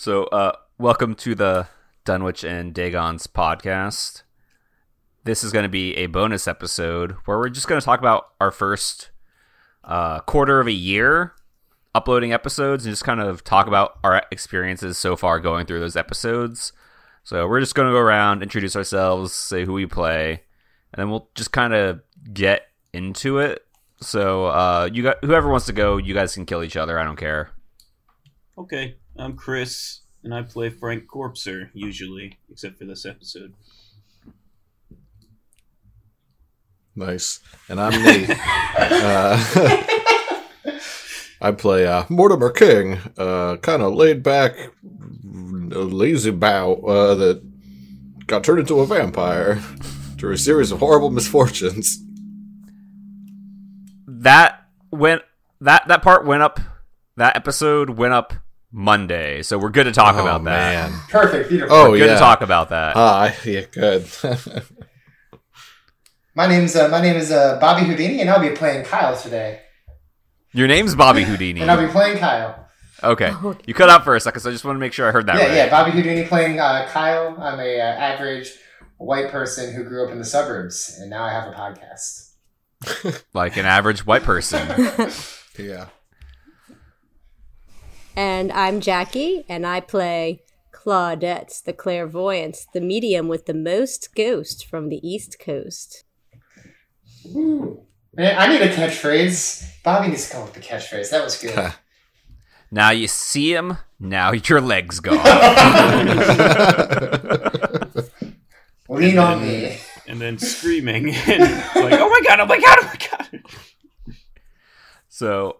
So, uh, welcome to the Dunwich and Dagons podcast. This is going to be a bonus episode where we're just going to talk about our first uh, quarter of a year uploading episodes and just kind of talk about our experiences so far going through those episodes. So, we're just going to go around, introduce ourselves, say who we play, and then we'll just kind of get into it. So, uh, you got whoever wants to go, you guys can kill each other. I don't care. Okay, I'm Chris, and I play Frank Corpser usually, except for this episode. Nice. And I'm Nate. uh, I play uh, Mortimer King, uh, kind of laid back, lazy bow uh, that got turned into a vampire through a series of horrible misfortunes. That went that that part went up. That episode went up Monday, so we're good to talk oh, about that. man. Perfect. Beautiful. Oh, We're good yeah. to talk about that. Ah, yeah, good. My name's uh, my name is uh, Bobby Houdini, and I'll be playing Kyle today. Your name's Bobby Houdini. And I'll be playing Kyle. Okay, you cut out for a second, so I just want to make sure I heard that yeah, right. yeah. Bobby Houdini playing uh, Kyle. I'm a uh, average white person who grew up in the suburbs, and now I have a podcast. Like an average white person. yeah. And I'm Jackie, and I play Claudette, the clairvoyant, the medium with the most ghost from the East Coast. Ooh. Man, I need a catchphrase. Bobby needs to come up with a catchphrase. That was good. now you see him. Now your legs gone. Lean on me. And then screaming and like, oh my god, oh my god, oh my god. So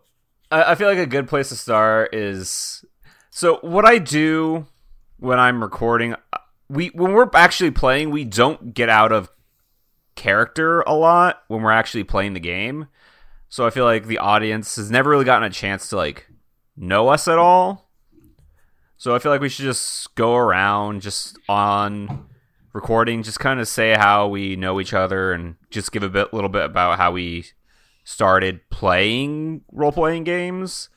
I, I feel like a good place to start is so what I do when I'm recording we when we're actually playing we don't get out of character a lot when we're actually playing the game. So I feel like the audience has never really gotten a chance to like know us at all. So I feel like we should just go around just on recording, just kind of say how we know each other and just give a bit little bit about how we started playing role playing games.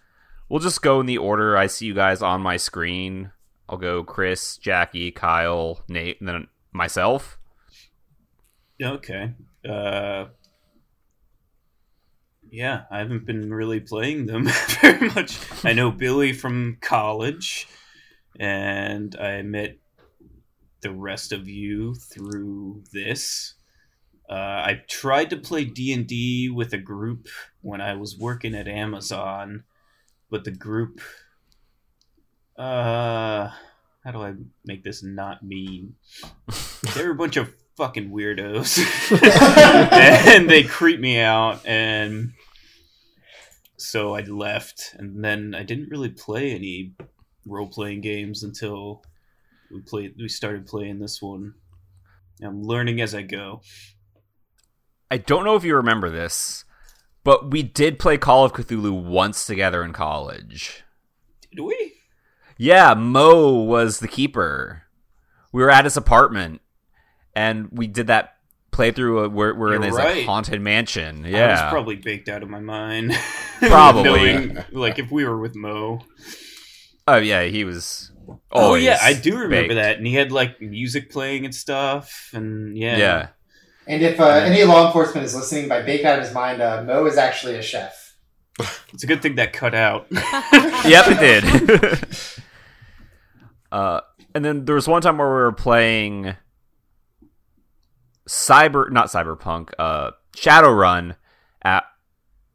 We'll just go in the order I see you guys on my screen. I'll go Chris, Jackie, Kyle, Nate, and then myself. Okay. Uh, yeah, I haven't been really playing them very much. I know Billy from college, and I met the rest of you through this. Uh, I tried to play D and D with a group when I was working at Amazon, but the group. Uh, how do I make this not mean? They were a bunch of fucking weirdos, and they creeped me out, and so I left. And then I didn't really play any role playing games until we played. We started playing this one. I'm learning as I go. I don't know if you remember this, but we did play Call of Cthulhu once together in college. Did we? Yeah, Mo was the keeper. We were at his apartment, and we did that playthrough. Where we're in this right. like haunted mansion. I Yeah, was probably baked out of my mind. Probably. Knowing, like if we were with Mo. oh yeah, he was. Oh yeah, I do remember baked. that. And he had like music playing and stuff, and yeah, Yeah. And if uh, any law enforcement is listening, by bake out of his mind, uh, Mo is actually a chef. it's a good thing that cut out. yep, it did. uh, and then there was one time where we were playing cyber, not cyberpunk, uh, Shadowrun at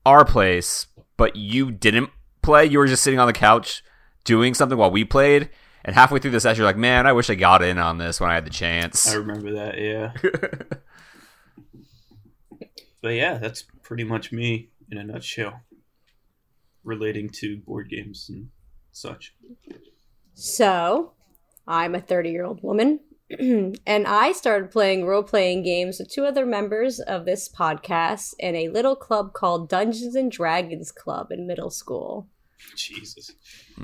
our place, but you didn't play. You were just sitting on the couch doing something while we played. And halfway through the session, you're like, "Man, I wish I got in on this when I had the chance." I remember that, yeah. But yeah, that's pretty much me in a nutshell, relating to board games and such. So, I'm a 30 year old woman, and I started playing role playing games with two other members of this podcast in a little club called Dungeons and Dragons Club in middle school. Jesus.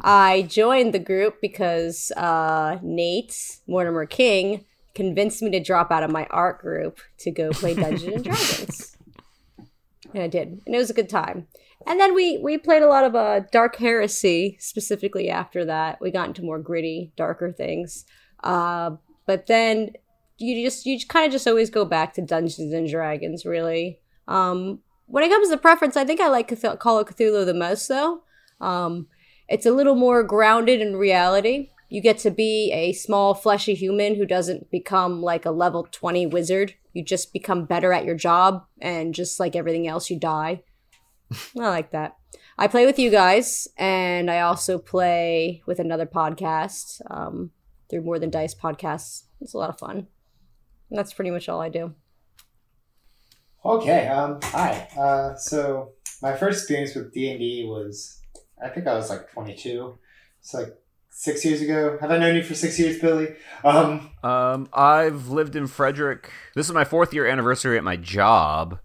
I joined the group because uh, Nate Mortimer King convinced me to drop out of my art group to go play Dungeons and Dragons. And I did, and it was a good time. And then we we played a lot of uh, Dark Heresy specifically. After that, we got into more gritty, darker things. Uh, but then you just you kind of just always go back to Dungeons and Dragons. Really, um, when it comes to preference, I think I like Cthul- Call of Cthulhu the most. Though um, it's a little more grounded in reality. You get to be a small, fleshy human who doesn't become like a level 20 wizard. You just become better at your job, and just like everything else, you die. I like that. I play with you guys, and I also play with another podcast um, through More Than Dice podcasts. It's a lot of fun. And that's pretty much all I do. Okay. Um. Hi. Uh. So my first experience with D and D was, I think I was like 22. It's like six years ago. Have I known you for six years, Billy? Um. Um, I've lived in Frederick. This is my fourth year anniversary at my job,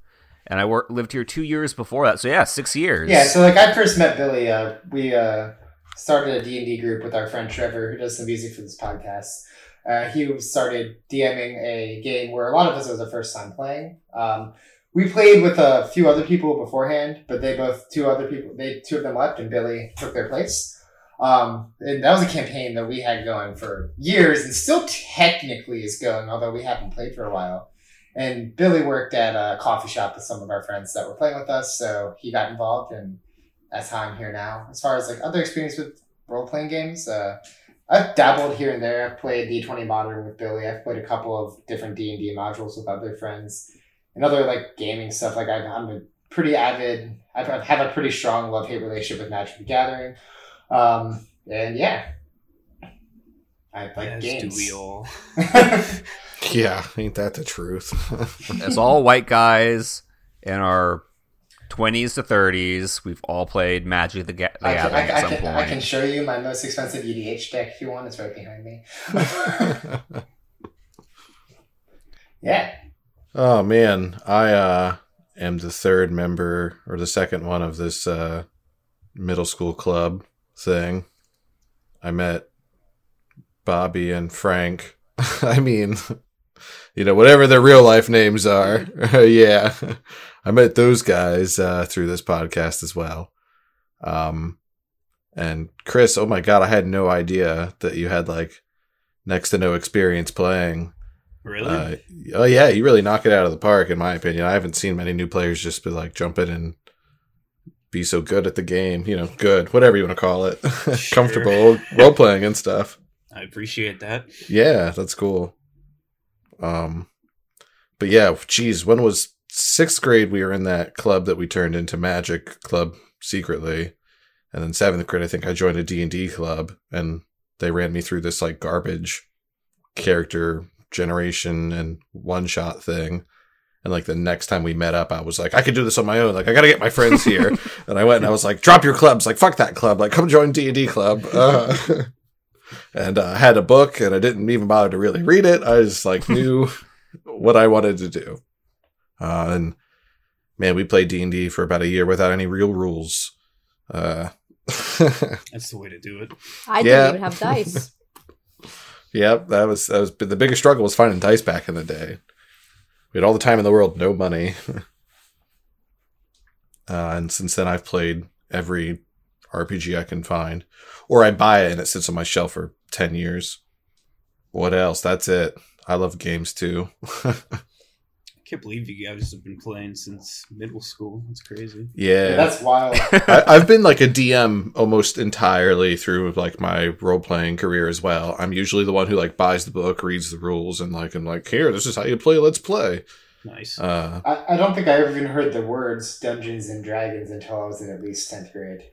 and I worked lived here two years before that. So yeah, six years. Yeah. So like I first met Billy. Uh. We uh started a D and D group with our friend Trevor, who does the music for this podcast. Uh, he started DMing a game where a lot of us was the first time playing. Um, we played with a few other people beforehand, but they both two other people they two of them left and Billy took their place. Um, and that was a campaign that we had going for years and still technically is going, although we haven't played for a while. And Billy worked at a coffee shop with some of our friends that were playing with us, so he got involved, and that's how I'm here now. As far as like other experience with role playing games, uh, I've dabbled here and there. I've played D twenty Modern with Billy. I've played a couple of different D and D modules with other friends, and other like gaming stuff. Like I, I'm a pretty avid. I have a pretty strong love hate relationship with Magic the Gathering, um, and yeah, I like As games. do we all. Yeah, ain't that the truth? It's all white guys in our twenties to thirties. We've all played Magic the, Ga- the I can, Gathering I, at I, some can, point. I can show you my most expensive EDH deck if you want. It's right behind me. yeah. oh man, I uh am the third member or the second one of this uh middle school club thing. I met Bobby and Frank. I mean, you know, whatever their real life names are. yeah. I met those guys uh, through this podcast as well. Um, and Chris, oh my God, I had no idea that you had like next to no experience playing. Really? Uh, oh yeah, you really knock it out of the park, in my opinion. I haven't seen many new players just be like jumping in and be so good at the game. You know, good, whatever you want to call it, comfortable role playing and stuff. I appreciate that. Yeah, that's cool. Um, but yeah, geez, when was sixth grade? We were in that club that we turned into Magic Club secretly, and then seventh grade, I think I joined a D and D club, and they ran me through this like garbage character generation and one shot thing. And like the next time we met up, I was like, I could do this on my own. Like I got to get my friends here. and I went and I was like, drop your clubs. Like fuck that club. Like come join D and D club. Uh, and uh, I had a book and I didn't even bother to really read it. I just like knew what I wanted to do. Uh, and man, we played D and D for about a year without any real rules. Uh, That's the way to do it. I Yeah. didn't even have dice. Yep, that was that was the biggest struggle was finding dice back in the day. We had all the time in the world, no money. uh, and since then, I've played every RPG I can find, or I buy it and it sits on my shelf for ten years. What else? That's it. I love games too. I can't believe you guys have been playing since middle school. That's crazy. yeah, Yeah, that's wild. I, I've been like a DM almost entirely through like my role playing career as well. I'm usually the one who like buys the book, reads the rules, and like I'm like, here, this is how you play. Let's play. Nice. Uh, I, I don't think I ever even heard the words Dungeons and Dragons until I was in at least 10th grade.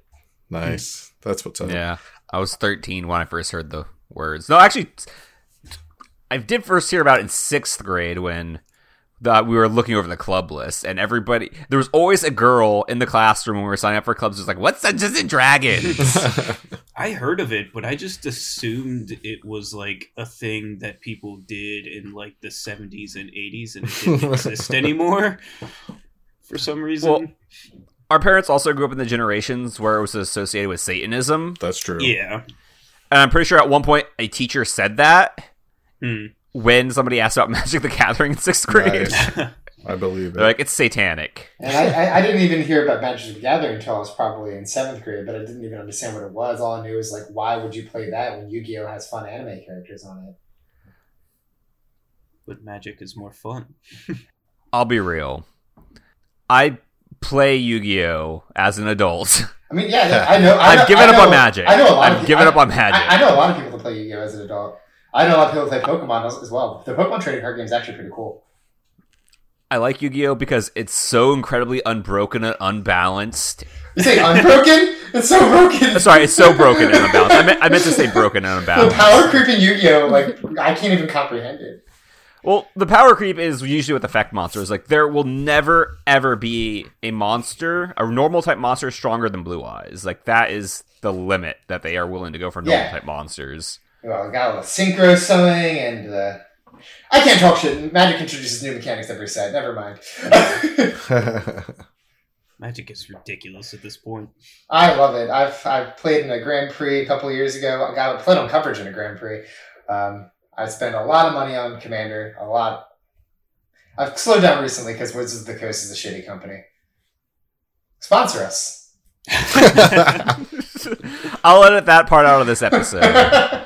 nice. That's what's up. Yeah, I was 13 when I first heard the words. No, actually, I did first hear about it in sixth grade when the, we were looking over the club list, and everybody there was always a girl in the classroom when we were signing up for clubs. who's like, "What's Dungeons and Dragons?" I heard of it, but I just assumed it was like a thing that people did in like the 70s and 80s and it didn't exist anymore for some reason. Well, Our parents also grew up in the generations where it was associated with Satanism, That's true. yeah. and I'm pretty sure at one point a teacher said that Hmm. When somebody asked about Magic the Gathering in sixth grade. Nice. I believe it. They're like, it's satanic. And I, I, I didn't even hear about Magic the Gathering until I was probably in seventh grade, but I didn't even understand what it was. All I knew was like, why would you play that when Yu Gi Oh has fun anime characters on it? But magic is more fun. I'll be real. I play Yu Gi Oh as an adult. I mean, yeah, I know. I I've given I up on Magic. I know a lot. I've of, given I, up on Magic. I, I know a lot of people that play Yu Gi Oh as an adult. I know a lot of people play Pokemon as, as well. The Pokemon trading card game is actually pretty cool. I like Yu Gi Oh because it's so incredibly unbroken and unbalanced. You say unbroken? it's so broken. Sorry, it's so broken and unbalanced. I meant, I meant to say broken and unbalanced. the power creeping Yu Gi Oh, like I can't even comprehend it. Well, the power creep is usually with effect monsters. Like there will never ever be a monster, a normal type monster stronger than Blue Eyes. Like that is the limit that they are willing to go for normal Yeah. type monsters. Well, I got a little synchro sewing and uh, I can't talk shit. Magic introduces new mechanics every set. Never mind. Magic is ridiculous at this point. I love it. I've I've played in a Grand Prix a couple years ago. I got played on coverage in a Grand Prix. Um, I spent a lot of money on Commander. A lot. I've slowed down recently because Wizards of the Coast is a shitty company. Sponsor us. I'll edit that part out of this episode.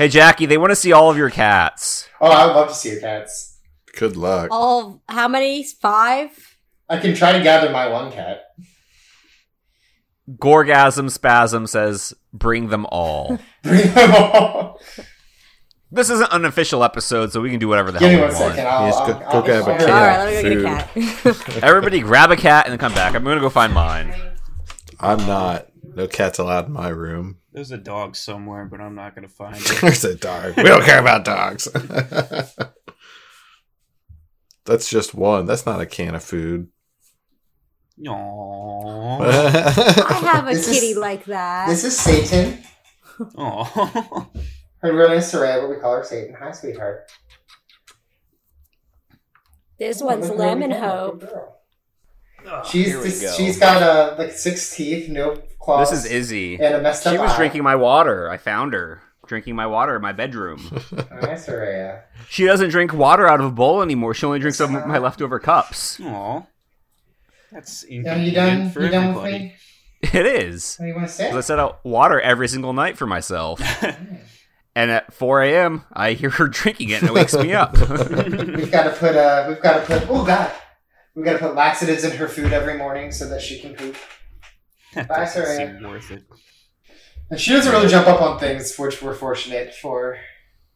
Hey Jackie, they want to see all of your cats. Oh, I would love to see your cats. Good luck. All how many? Five? I can try to gather my one cat. Gorgasm Spasm says, "Bring them all." Bring them all. this is an unofficial episode, so we can do whatever the Give me hell one we want. second. I'll, Yes, I'll, go- I'll, go grab a I'll- cat. All right, let me go get a cat. Everybody, grab a cat and then come back. I'm gonna go find mine. I'm not. No cats allowed in my room. There's a dog somewhere, but I'm not gonna find it. There's a dog. We don't care about dogs. That's just one. That's not a can of food. Aww. I have a This is- kitty like that. This is Satan. Aww. Her real name is Soraya, but we call her Satan. Hi, sweetheart. This Oh, one's look where we Lemon go. Hope. Good girl. She's here we this- go. she's got uh like six teeth, no claws. This is Izzy. and a messed She up was eye. drinking my water. I found her drinking my water in my bedroom. Hi, Soraya. she doesn't drink water out of a bowl anymore. She only drinks out of my leftover cups. Aww. That's Are inconvenient you done? for You done with me? It is. What do you want to say? 'Cause I set out water every single night for myself. And at 4 a.m., I hear her drinking it and it wakes me up. We've got to put uh, we've got to put. Oh God, we've got to put laxatives in her food every morning so that she can poop. That Bye, doesn't Soraya. seem worth it. And she doesn't really jump up on things, which we're fortunate for.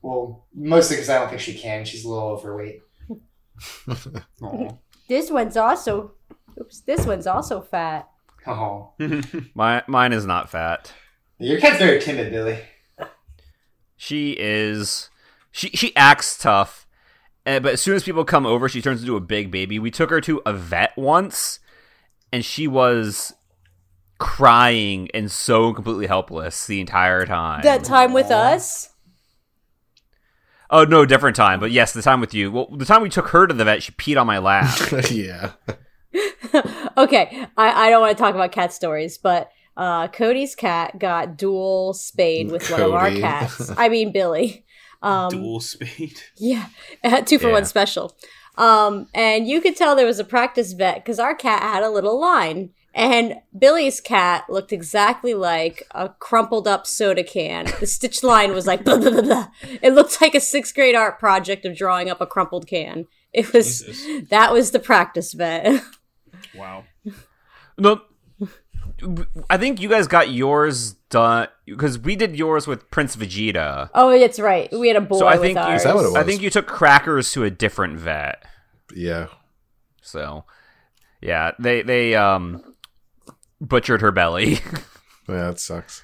Well, mostly because I don't think she can. She's a little overweight. Aww. This one's also. Oops. This one's also fat. Oh, My, mine is not fat. your cat's very timid, Billy. She is. She she acts tough, eh, but as soon as people come over, she turns into a big baby. We took her to a vet once, and she was crying and so completely helpless the entire time. That time with us. oh no, different time. But yes, the time with you. Well, the time we took her to the vet, she peed on my lap. yeah. okay, I, I don't want to talk about cat stories, but uh, Cody's cat got dual spayed with one of our cats. I mean Billy. Um, Dual speed. Yeah, two for Yeah. one special. Um, and you could tell there was a practice vet because our cat had a little line, and Billy's cat looked exactly like a crumpled up soda can. The stitch line was like blah, blah, blah, blah. It looked like a sixth grade art project of drawing up a crumpled can. It was Jesus. that was the practice vet. Wow. no, I think you guys got yours done because we did yours with Prince Vegeta. oh, it's right. We had a boy So I with think you- ours. Is that what it was? I think you took crackers to a different vet. Yeah. So, yeah, they they um butchered her belly, Yeah, that sucks.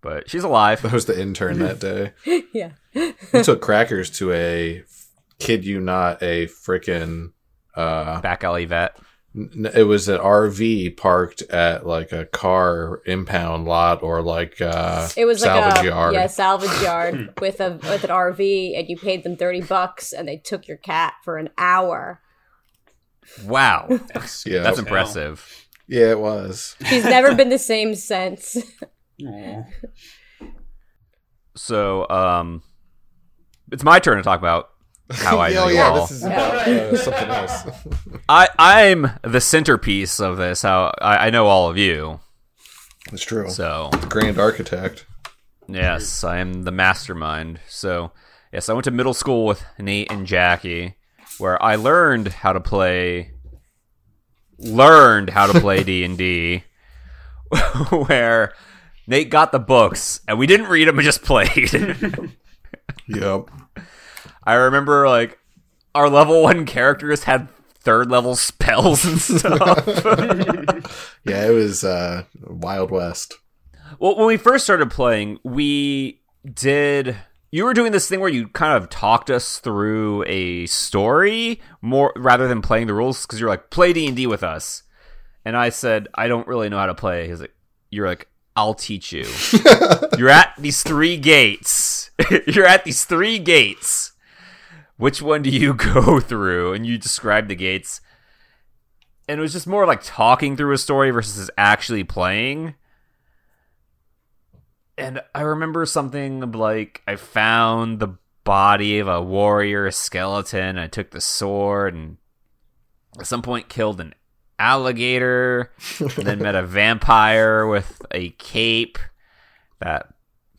but she's alive. That was the intern that day. yeah. We took crackers to a kid you not a freaking uh Back alley vet. n- it was an RV parked at like a car impound lot or like uh It was salvage like a yard. yeah salvage yard with a with an RV, and you paid them thirty bucks, and they took your cat for an hour. Wow, That's, Yeah. that's hell. impressive. Yeah, it was. She's never been the same since. Aw. So, um, it's my turn to talk about how I know oh yeah, y'all. this is about uh, something else. I I'm the centerpiece of this. How I, I know all of you. It's true. So Grand architect. yes, I am the mastermind. So yes, I went to middle school with Nate and Jackie, where I learned how to play. Learned how to play D and D, where Nate got the books and we didn't read them, we just played. Yep. I remember like our level one characters had third level spells and stuff. Yeah, it was uh, Wild West. well, when we first started playing, we did. You were doing this thing where you kind of talked us through a story more rather than playing the rules because you're like play D and D with us, and I said I don't really know how to play. He's like, you're like I'll teach you. you're at these three gates. you're at these three gates. Which one do you go through? And you describe the gates. And it was just more like talking through a story versus actually playing. And I remember something like I found the body of a warrior skeleton. I took the sword and at some point killed an alligator and then met a vampire with a cape that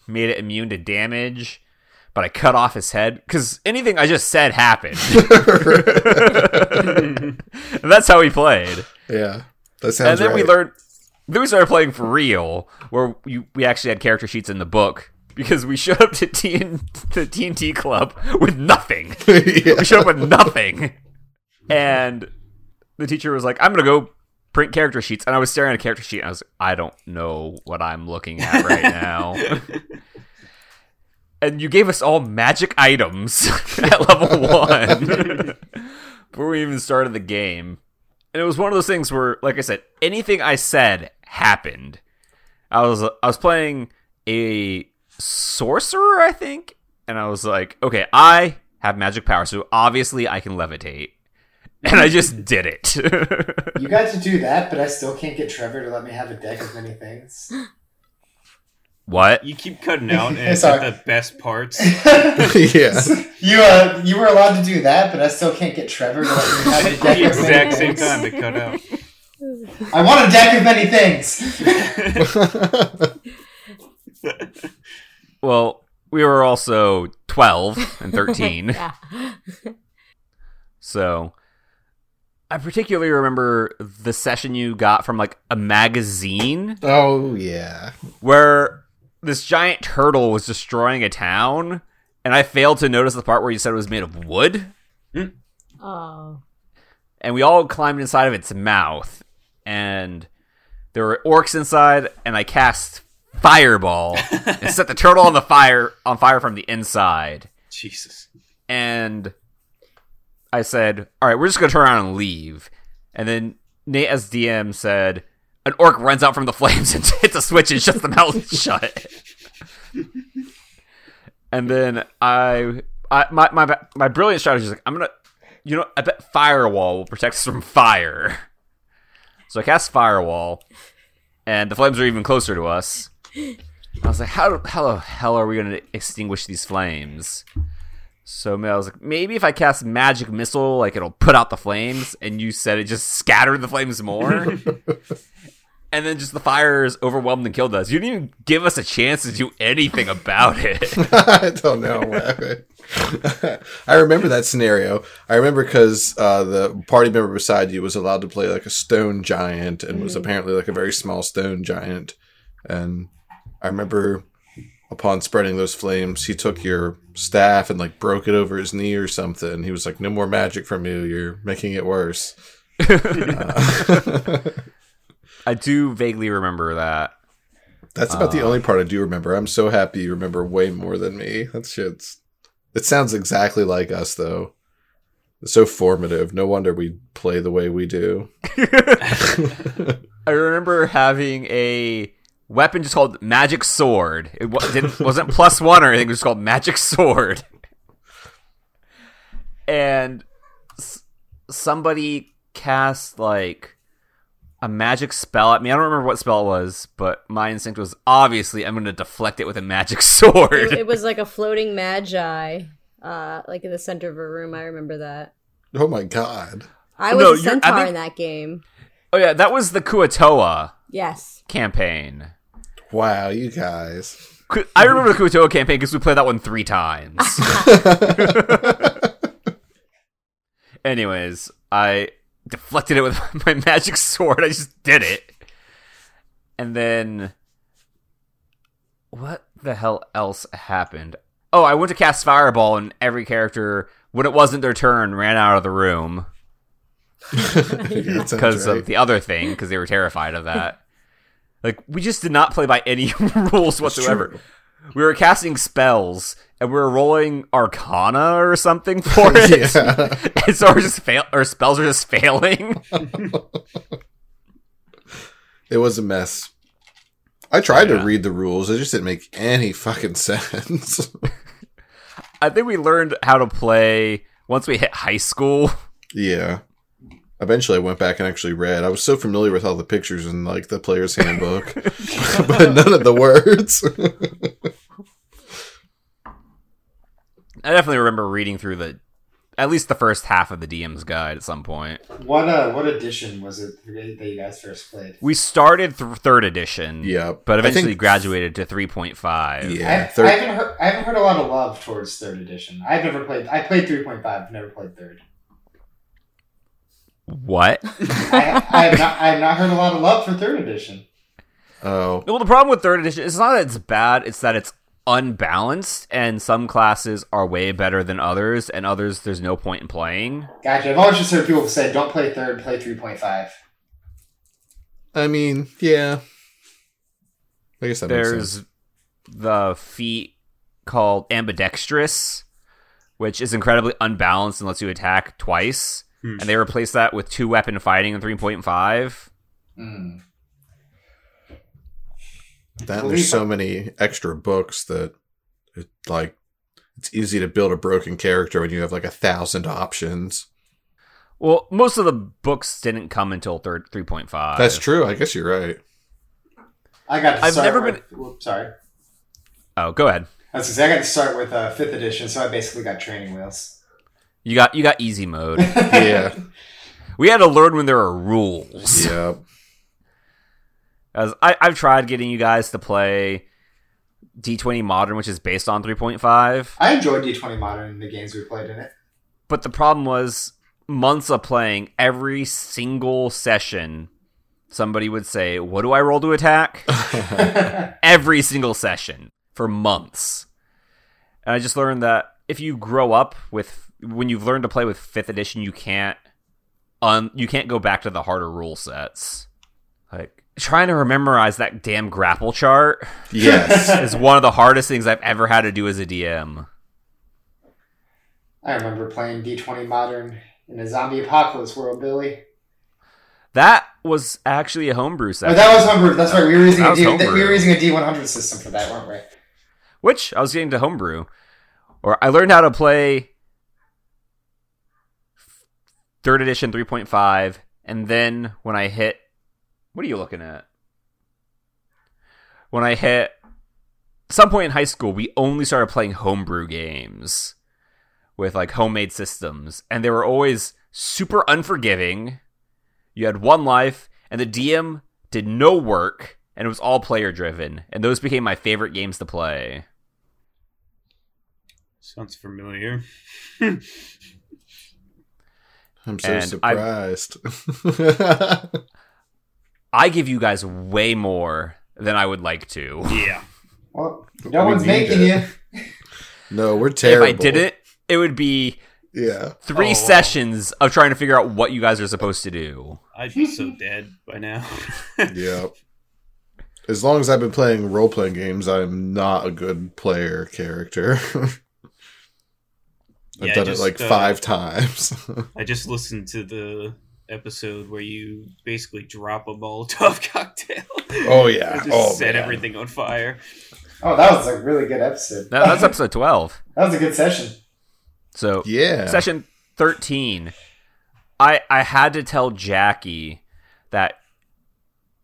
made it immune to damage. But i cut off his head because anything i just said happened. And that's how we played. Yeah, that sounds and then we learned then we started playing for real where we, we actually had character sheets in the book because we showed up to T the TNT club with nothing yeah. we showed up with nothing. And the teacher was like, I'm going to go print character sheets. And I was staring at a character sheet and I was like, I don't know what I'm looking at right now. and you gave us all magic items at level one before we even started the game. And it was one of those things where, like I said, anything I said happened. I was I was playing a sorcerer, I think, and I was like, okay, I have magic power, so obviously I can levitate. And I just did it. You got to do that, but I still can't get Trevor to let me have a deck of many things. what? You keep cutting out, and it's like the best parts. yeah. You uh, you were allowed to do that, but I still can't get Trevor to let me have a deck the of many exact same things. time, it cut out. I want a deck of many things. Well, we were also 12 and 13. yeah. So I particularly remember the session you got from like a magazine oh yeah. where this giant turtle was destroying a town and I failed to notice the part where you said it was made of wood Oh. and we all climbed inside of its mouth and there were orcs inside and I cast fireball and set the turtle on the fire on fire from the inside Jesus. and I said, "All right, we're just gonna turn around and leave." And then Nate, as DM, said, "An orc runs out from the flames and hits a switch and shuts the mouth shut." and then I, I my my my brilliant strategy is like, I'm gonna, you know, I bet firewall will protect us from fire. So I cast firewall, and the flames are even closer to us. I was like, how how the hell are we gonna extinguish these flames? So I was like, maybe if I cast magic missile, like it'll put out the flames. And you said it just scattered the flames more. and then just the fires overwhelmed and killed us. You didn't even give us a chance to do anything about it. I don't know. I remember that scenario. I remember because uh, the party member beside you was allowed to play like a stone giant and was apparently like a very small stone giant. And I remember upon spreading those flames, he took your staff and like broke it over his knee or something. He was like, "No more magic from you. You're making it worse." Uh, I do vaguely remember that. That's about the only part I do remember. I'm so happy you remember way more than me. That shit's. It sounds exactly like us, though. It's so formative. No wonder we play the way we do. I remember having a weapon just called Magic Sword. It wasn't plus one or anything, it was called Magic Sword. And somebody cast like a magic spell at me. I don't remember what spell it was, but my instinct was obviously I'm going to deflect it with a magic sword. It, it was like a floating magi. uh, like in the center of a room. I remember that. Oh my god. I was No, a you're- I centaur think- in that game. Oh yeah, that was the Kuo-toa Yes. campaign. Wow, you guys. I remember the Kuo-toa campaign because we played that one three times. Anyways, I deflected it with my magic sword. I just did it. And then what the hell else happened? Oh, I went to cast fireball and every character when it wasn't their turn ran out of the room because right. of the other thing because they were terrified of that. like we just did not play by any rules whatsoever. We were casting spells and we were rolling Arcana or something for it. yeah. and so our just fail our spells are just failing. It was a mess. I tried Yeah. to read the rules. It just didn't make any fucking sense. I think we learned how to play once we hit high school. yeah. Eventually, I went back and actually read. I was so familiar with all the pictures in like the player's handbook, but none of the words. I definitely remember reading through the at least the first half of the DM's guide at some point. What uh, what edition was it that you guys first played? We started th- third edition, yeah, but eventually think- graduated to 3.5. Yeah, I, third- I haven't heard. I haven't heard a lot of love towards third edition. I've never played. I played three point five. Never played third. What? I, I have not. I have not heard a lot of love for third edition. Oh, Well, the problem with third edition is not that it's bad; it's that it's unbalanced, and some classes are way better than others, and others there's no point in playing. Gotcha. I've always just heard people say, "Don't play third. Play three point five. I mean, yeah. I guess that makes sense. There's the feat called ambidextrous, which is incredibly unbalanced and lets you attack twice. Hmm. And they replaced that with two weapon fighting in 3.5. Mm. That Believe there's so it. many extra books that it like it's easy to build a broken character when you have like a thousand options. Well, most of the books didn't come until third 3.5. That's true. I guess you're right. I got. To I've start never with, whoops, sorry. Oh, go ahead. I was gonna say I got to start with uh, fifth edition, so I basically got training wheels. You got you got easy mode. Yeah. we had to learn when there are rules. yeah. As I, I've tried getting you guys to play D20 Modern, which is based on 3.5. I enjoyed D twenty modern and the games we played in it. But the problem was months of playing every single session. Somebody would say, "What do I roll to attack?" every single session for months. And I just learned that if you grow up with when you've learned to play with 5th edition, you can't un, you can't go back to the harder rule sets. Like trying to memorize that damn grapple chart Yes. is one of the hardest things I've ever had to do as a DM. I remember playing D twenty modern in a zombie apocalypse world, Billy. That was actually a homebrew Oh, session. that was homebrew. That's right. We were using That a was D, homebrew. we were using a D one hundred system for that, weren't we? which I was getting to homebrew, or I learned how to play third edition 3.5, and then when I hit, what are you looking at? When I hit some point in high school, we only started playing homebrew games with like homemade systems, and they were always super unforgiving. You had one life, and the DM did no work, and it was all player driven, and those became my favorite games to play. Sounds familiar. I'm so And surprised. I give you guys way more than I would like to. Yeah. Well, no We one's making it. you. no, we're terrible. If I did it, it would be Yeah. three Oh. sessions of trying to figure out what you guys are supposed to do. I'd be so dead by now. Yeah. As long as I've been playing role playing games, I'm not a good player character. I've Yeah, done just, it like uh, five times. I just listened to the episode where you basically drop a Molotov cocktail. Oh, yeah. Just Oh, set man. everything on fire. Oh, that was a really good episode. That, that's episode 12. That was a good session. So, yeah. session 13, I, I had to tell Jackie that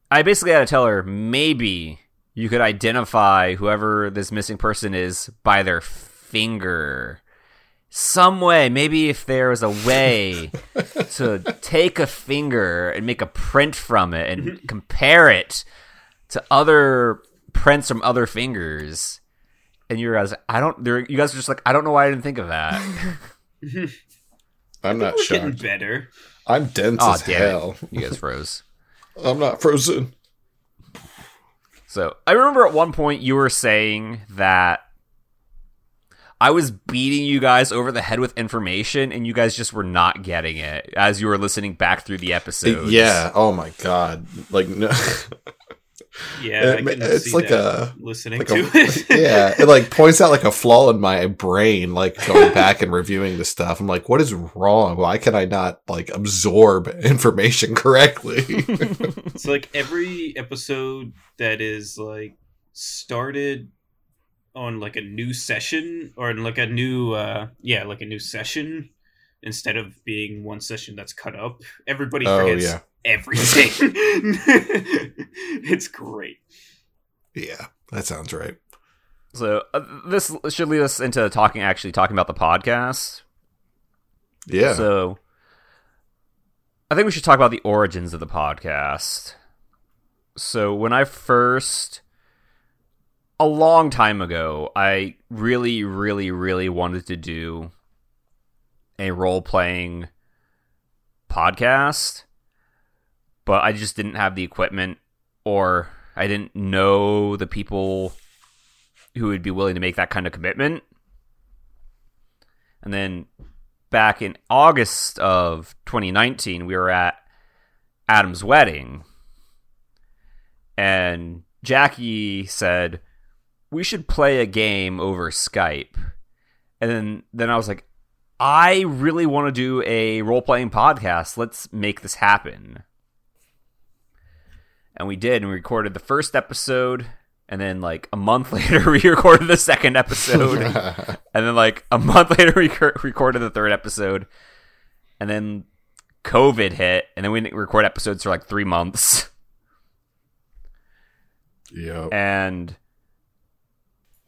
I basically had to tell her maybe you could identify whoever this missing person is by their finger. Some way, maybe if there was a way to take a finger and make a print from it and mm-hmm. compare it to other prints from other fingers. And you guys, I don't. You guys are just like, I don't know why I didn't think of that. I'm not We're getting better. I'm dense oh as hell. it! You guys froze. I'm not frozen. So I remember at one point you were saying that I was beating you guys over the head with information, and you guys just were not getting it as you were listening back through the episodes. Yeah. Oh my god. Like no. Yeah, uh, I It- can it's see like that a- listening like to a, it. yeah, it like points out like a flaw in my brain, like going back and reviewing the stuff. I'm like, what is wrong? Why can I not like absorb information correctly? It's like every episode that is like started on like a new session or in like a new uh yeah, like a new session instead of being one session that's cut up. Everybody Oh, forgets yeah. everything. it's great. yeah, that sounds right. So uh, this should lead us into talking, actually talking about the podcast. Yeah. So I think we should talk about the origins of the podcast. So when I first a long time ago, I really really really wanted to do a role-playing podcast, but I just didn't have the equipment or I didn't know the people who would be willing to make that kind of commitment. And then back in August of 2019, we were at Adam's wedding. And Jackie said, We should play a game over Skype. And then, then I was like, I really want to do a role playing podcast. Let's make this happen. And we did, and we recorded the first episode. And then, like, a month later, we recorded the second episode. And then, like a month later, we recorded the third episode. And then COVID hit, and then we didn't record episodes for like three months. yep. And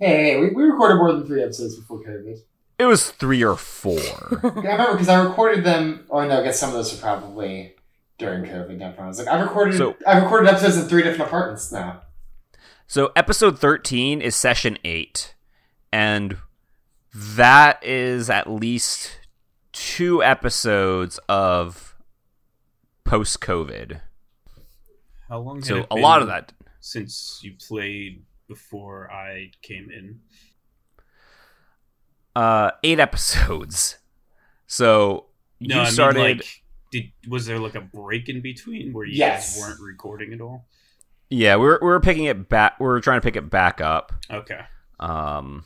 Hey, hey, we, we recorded more than three episodes before COVID. it was three or four. Yeah, I remember because I recorded them. Oh no, I guess some of those are probably during COVID. Never. I was like, I've recorded. So- I've recorded episodes in three different apartments now. so, episode 13 is session eight. And that is at least two episodes of post COVID. How long So, it a lot of that. since you played before I came in? Uh, eight episodes. So, No, you I started. mean like did was there like a break in between where you Yes. guys weren't recording at all? yeah, we we're, we we're picking it back. We we're trying to pick it back up. Okay. Um,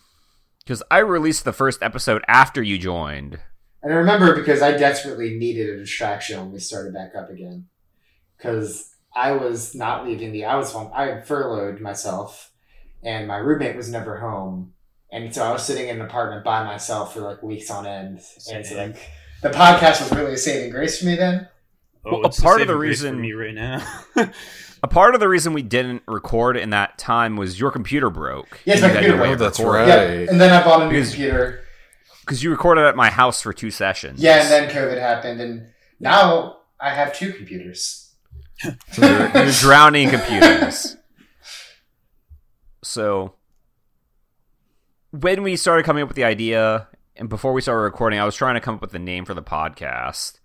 because I released the first episode after you joined. And I remember because I desperately needed a distraction when we started back up again. Because I was not leaving the. I was on. I had furloughed myself, and my roommate was never home, and so I was sitting in an apartment by myself for like weeks on end. And it's Same. like the podcast was really a saving grace for me then. Oh, Well, a part of the saving grace for reason- me right now. A part of the reason we didn't record in that time was your computer broke. Yes, my computer broke. That's recording. right. Yeah, and then I bought a new Because- computer. Because you recorded at my house for two sessions. Yeah, and then COVID happened, and now I have two computers. you're, you're drowning computers. So when we started coming up with the idea, and before we started recording, I was trying to come up with a name for the podcast.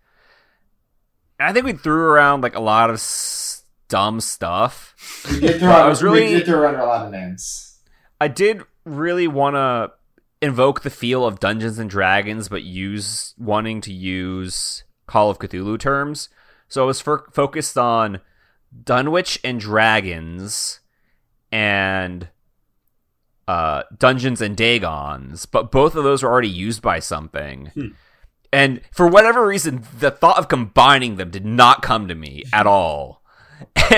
And I think we threw around like a lot of s- dumb stuff. We did throw, I was we really- did throw around a lot of names. I did really want to invoke the feel of Dungeons and Dragons, but use wanting to use Call of Cthulhu terms. So I was fo- focused on Dunwich and Dragons and uh, Dungeons and Dagons, but both of those were already used by something. Hmm. And for whatever reason, the thought of combining them did not come to me at all.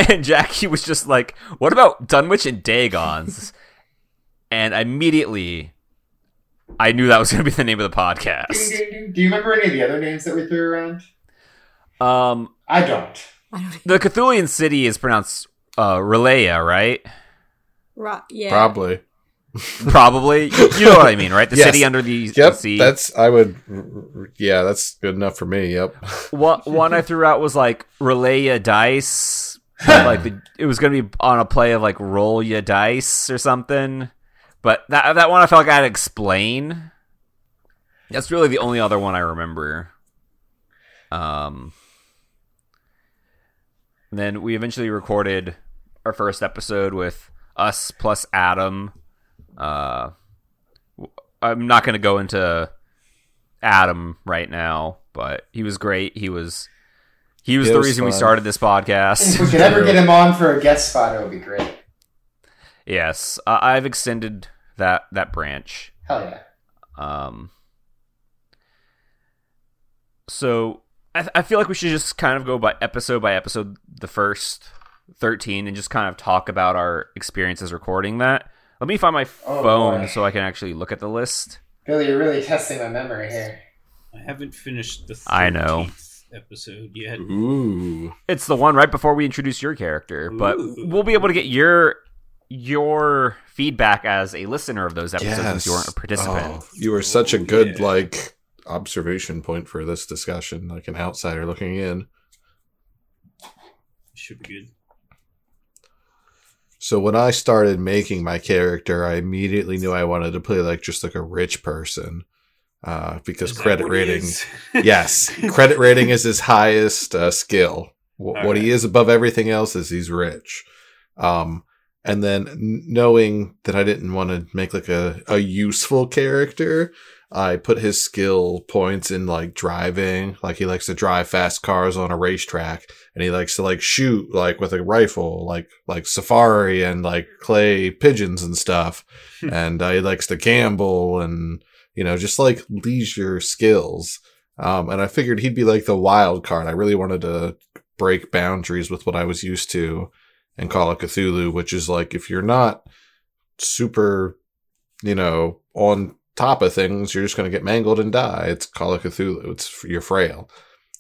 And Jackie was just like, "What about Dunwich and Dagons?" and immediately I knew that was going to be the name of the Do, podcast. do- do you remember any of the other names that we threw around? Um, I don't. I don't the Cthulian city is pronounced uh, Relaya, right? Ro- yeah. Probably. Probably. You you know what I mean, right? The Yes. city under the, the sea. that's I would. Yeah, that's good enough for me. Yep. one, one I threw out was like relay ya dice. like the, it was gonna be on a play of like roll your dice or something. But that that one I felt like I had to explain. That's really the only other one I remember. Um. and then we eventually recorded our first episode with us plus Adam. Uh, w- I'm not going to go into Adam right now, but he was great. He was he was It the was reason we started this podcast. If we could ever get him on for a guest spot, it would be great. yes, I I've extended that that branch. Hell yeah. Um, so I, th- I feel like we should just kind of go by episode by episode, the first 13, and just kind of talk about our experiences recording that. Let me find my Oh, phone boy. so I can actually look at the list. Billy, you're really testing my memory here. I haven't finished the 13th I know. episode yet. Ooh. It's the one right before we introduce your character, but Ooh. we'll be able to get your your feedback as a listener of those episodes since you weren't a participant. Oh, you were such a good yeah. like observation point for this discussion, like an outsider looking in. Should be good. So when I started making my character, I immediately knew I wanted to play like just like a rich person, uh, because Is credit rating. yes, credit rating is his highest uh, skill. All what he is above everything else is he's rich. Um, and then knowing that I didn't want to make like a, a useful character, I put his skill points in like driving. Like he likes to drive fast cars on a racetrack and he likes to like shoot like with a rifle, like, like safari and like clay pigeons and stuff. and uh, he likes to gamble and, you know, just like leisure skills. Um, and I figured he'd be like the wild card. I really wanted to break boundaries with what I was used to and Call of Cthulhu, which is like if you're not super, you know, on top of things, you're just going to get mangled and die. It's Call of Cthulhu. It's you're frail.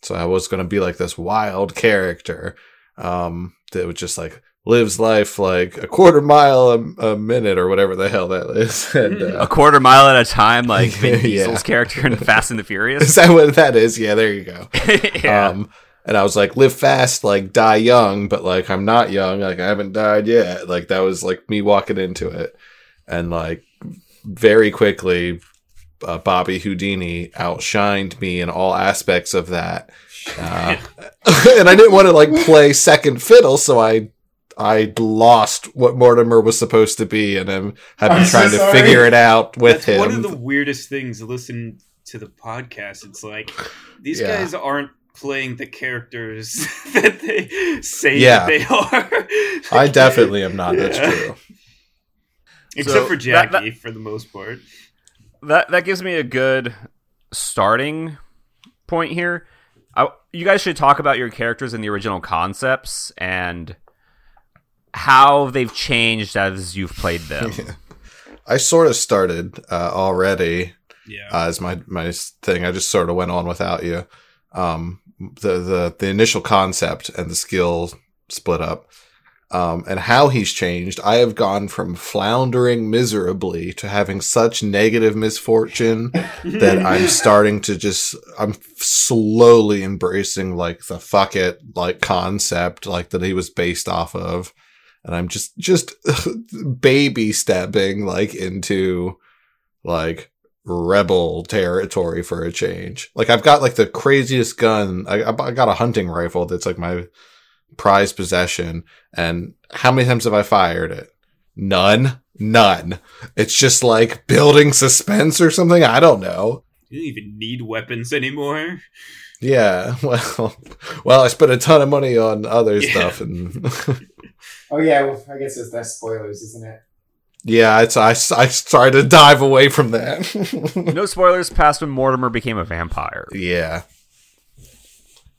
So I was going to be like this wild character um, that would just like lives life like a quarter mile a, a minute or whatever the hell that is. And, A uh, quarter mile at a time, like Vin Yeah. Diesel's character in Fast and the Furious. is that what that is? Yeah, there you go. yeah. Um, and I was like, live fast, like die young, but like I'm not young, like I haven't died yet. Like that was like me walking into it, and like very quickly, uh, Bobby Houdini outshined me in all aspects of that, uh, and I didn't want to like play second fiddle, so I. I lost what Mortimer was supposed to be, and I'm have I'm been so trying to sorry. figure it out with That's him. one of the weirdest things. Listen to the podcast. It's like these Yeah. guys aren't playing the characters that they say Yeah. that they are. I definitely am not. That's true. Except So for that- Jackie, that- for the most part. that that gives me a good starting point here. I, you guys should talk about your characters and the original concepts and how they've changed as you've played them. I sort of started uh, already Yeah. uh, as my my thing. I just sort of went on without you. Um, the the the initial concept and the skill split up, um, and how he's changed. I have gone from floundering miserably to having such negative misfortune that I'm starting to just I'm slowly embracing like the fuck it like concept like that he was based off of and I'm just just baby stepping like into like rebel territory for a change. Like I've got like the craziest gun. I, I got a hunting rifle that's like my prized possession. And how many times have I fired it? None. None. It's just like building suspense or something. I don't know. You don't even need weapons anymore. Yeah. Well, well, I spent a ton of money on other Yeah. stuff and Oh yeah, well, I guess it's that's spoilers, isn't it? yeah, it's, I, I started to dive away from that. no spoilers past when Mortimer became a vampire. Yeah.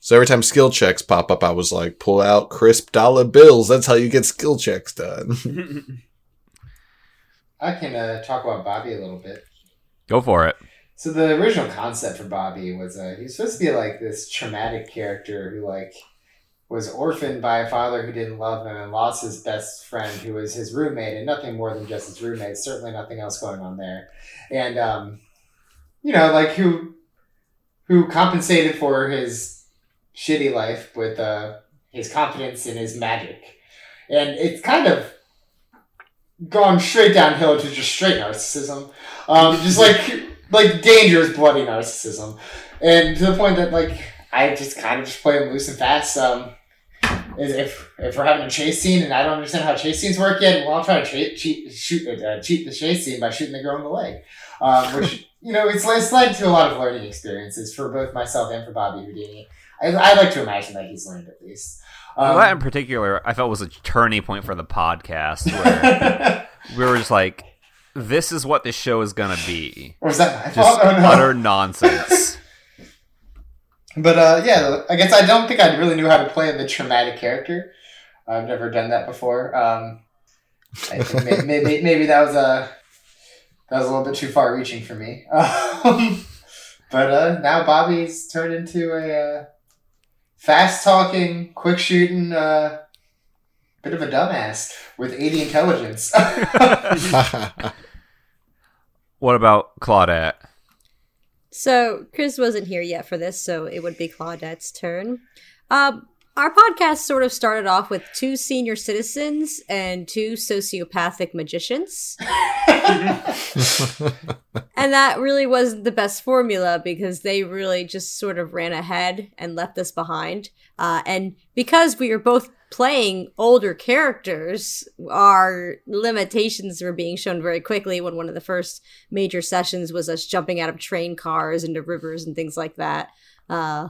So every time skill checks pop up, I was like, pull out crisp dollar bills. That's how you get skill checks done. I can uh, talk about Bobby a little bit. Go for it. So the original concept for Bobby was uh, he was supposed to be like this traumatic character who like was orphaned by a father who didn't love him and lost his best friend who was his roommate and nothing more than just his roommate certainly nothing else going on there and um, you know like who who compensated for his shitty life with uh, his confidence in his magic and it's kind of gone straight downhill to just straight narcissism um, just like like dangerous bloody narcissism and to the point that like I just kind of just play him loose and fast. Um, if if we're having a chase scene and I don't understand how chase scenes work yet, well, I'll try to tra- cheat shoot uh, cheat the chase scene by shooting the girl in the leg, um, which you know it's, it's led to a lot of learning experiences for both myself and for Bobby Houdini. I, I like to imagine that he's learned at least. Um, that in particular, I felt was a turning point for the podcast where we were just like, "This is what this show is gonna be." was that my Just fault? Oh, no. utter nonsense. But uh, yeah, I guess I don't think I really knew how to play the traumatic character. I've never done that before. Um, I think maybe, maybe, maybe that was a that was a little bit too far reaching for me. Um, but uh, now Bobby's turned into a uh, fast talking, quick shooting, uh, bit of a dumbass with eighty intelligence. what about Claudette? So Chris wasn't here yet for this, so it would be Claudette's turn. Um, our podcast sort of started off with two senior citizens and two sociopathic magicians. and that really wasn't the best formula because they really just sort of ran ahead and left us behind. Uh, and because we were both playing older characters, our limitations were being shown very quickly when one of the first major sessions was us jumping out of train cars into rivers and things like that. Uh,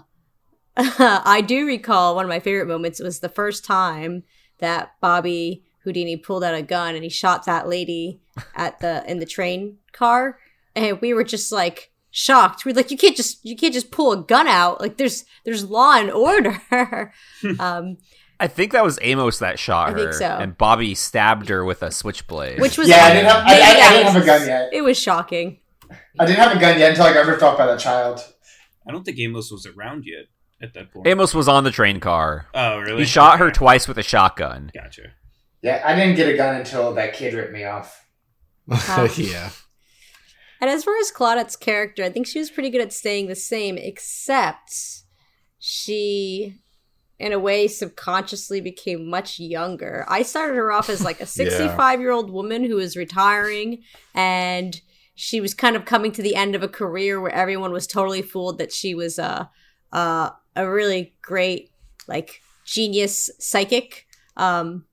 I do recall one of my favorite moments was the first time that Bobby Houdini pulled out a gun and he shot that lady at the in the train car, and we were just like shocked. We're like, you can't just you can't just pull a gun out. Like there's there's law and order. um, I think that was Amos that shot I her, think so. and Bobby stabbed her with a switchblade. which was yeah, I didn't have I, I, I didn't have a gun yet. It was shocking. I didn't have a gun yet until I got ripped off by that child. I don't think Amos was around yet at that point. Amos was on the train car. oh, really? He shot her twice with a shotgun. Gotcha. Yeah, I didn't get a gun until that kid ripped me off. yeah. And as far as Claudette's character, I think she was pretty good at staying the same, except she, in a way, subconsciously became much younger. I started her off as like a 65 year old woman who was retiring, and she was kind of coming to the end of a career where everyone was totally fooled that she was a, a, a really great, like, genius psychic. Um,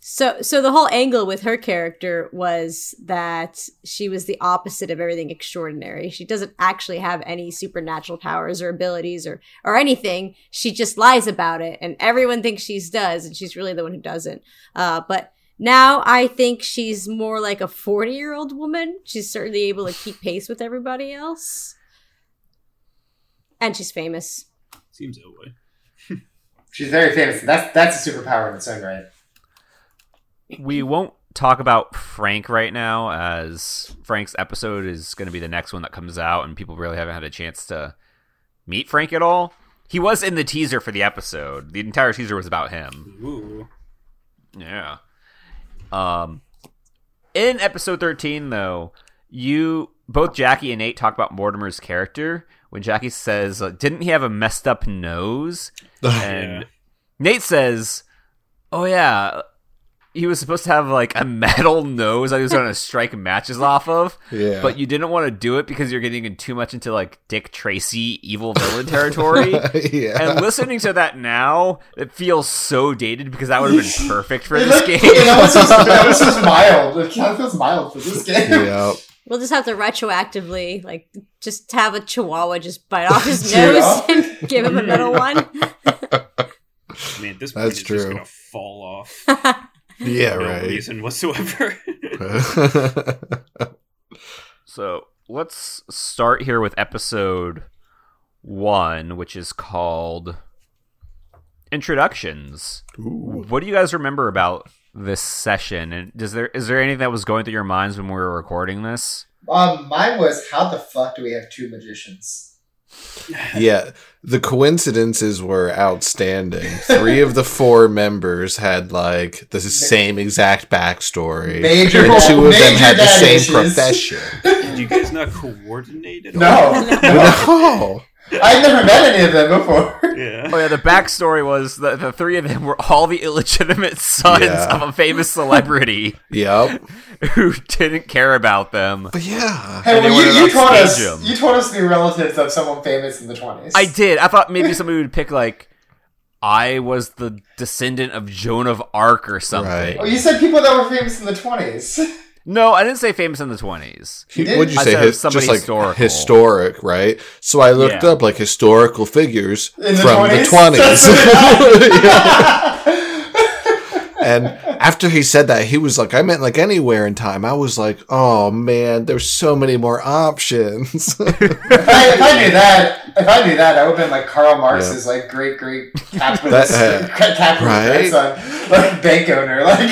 so, so the whole angle with her character was that she was the opposite of everything extraordinary. She doesn't actually have any supernatural powers or abilities or or anything. She just lies about it, and everyone thinks she's does, and she's really the one who doesn't. Uh, but now I think she's more like a forty-year-old woman. She's certainly able to keep pace with everybody else, and she's famous. Seems that way. She's very famous. That's that's a superpower in its own right. We won't talk about Frank right now, as Frank's episode is going to be the next one that comes out, and people really haven't had a chance to meet Frank at all. He was in the teaser for the episode. The entire teaser was about him. Ooh. Yeah. Um, in episode thirteen, though, you both Jackie and Nate talk about Mortimer's character when Jackie says, uh, "Didn't he have a messed up nose?" And Yeah. Nate says, "Oh yeah." He was supposed to have like a metal nose that he was going to strike matches off of, Yeah. but you didn't want to do it because you're getting in too much into like Dick Tracy evil villain territory. yeah. And listening to that now, it feels so dated because that would have been perfect for this game. It almost feels, it almost feels mild. It kind feels mild for this game. yeah. We'll just have to retroactively, like, just have a chihuahua just bite off his nose off. and give him a middle one. Man, this That's point is true. just gonna fall off. Yeah, no right. reason whatsoever. So let's start here with episode one, which is called Introductions. Ooh. What do you guys remember about this session? And does there is there anything that was going through your minds when we were recording this? Um, mine was how the fuck do we have two magicians? Yeah, the coincidences were outstanding. Three of the four members had like the same exact backstory. Major and two of them had the same issues. profession. Did you guys not coordinate at all? No, no. No. I've never met any of them before. Yeah. Oh yeah, the backstory was that the three of them were all the illegitimate sons Yeah. of a famous celebrity Yep. who didn't care about them. But yeah. Hey, And they well, you, wanted you to told us upstage you told us the relatives of someone famous in the twenties. I did. I thought maybe somebody would pick like I was the descendant of Joan of Arc or something. Right. Oh, you said people that were famous in the twenties. No, I didn't say famous in the twenties. He- did? What'd you I say? said His, somebody just like historical. historic, right? So I looked Yeah. up like historical figures the from 20s? the twenties. and after he said that, he was like, "I meant like anywhere in time." I was like, "Oh man, there's so many more options." if, I, if I knew that, if I knew that, I would have been like Karl Marx's like great great capitalist, That, uh, capitalist right? grandson, like bank owner, like.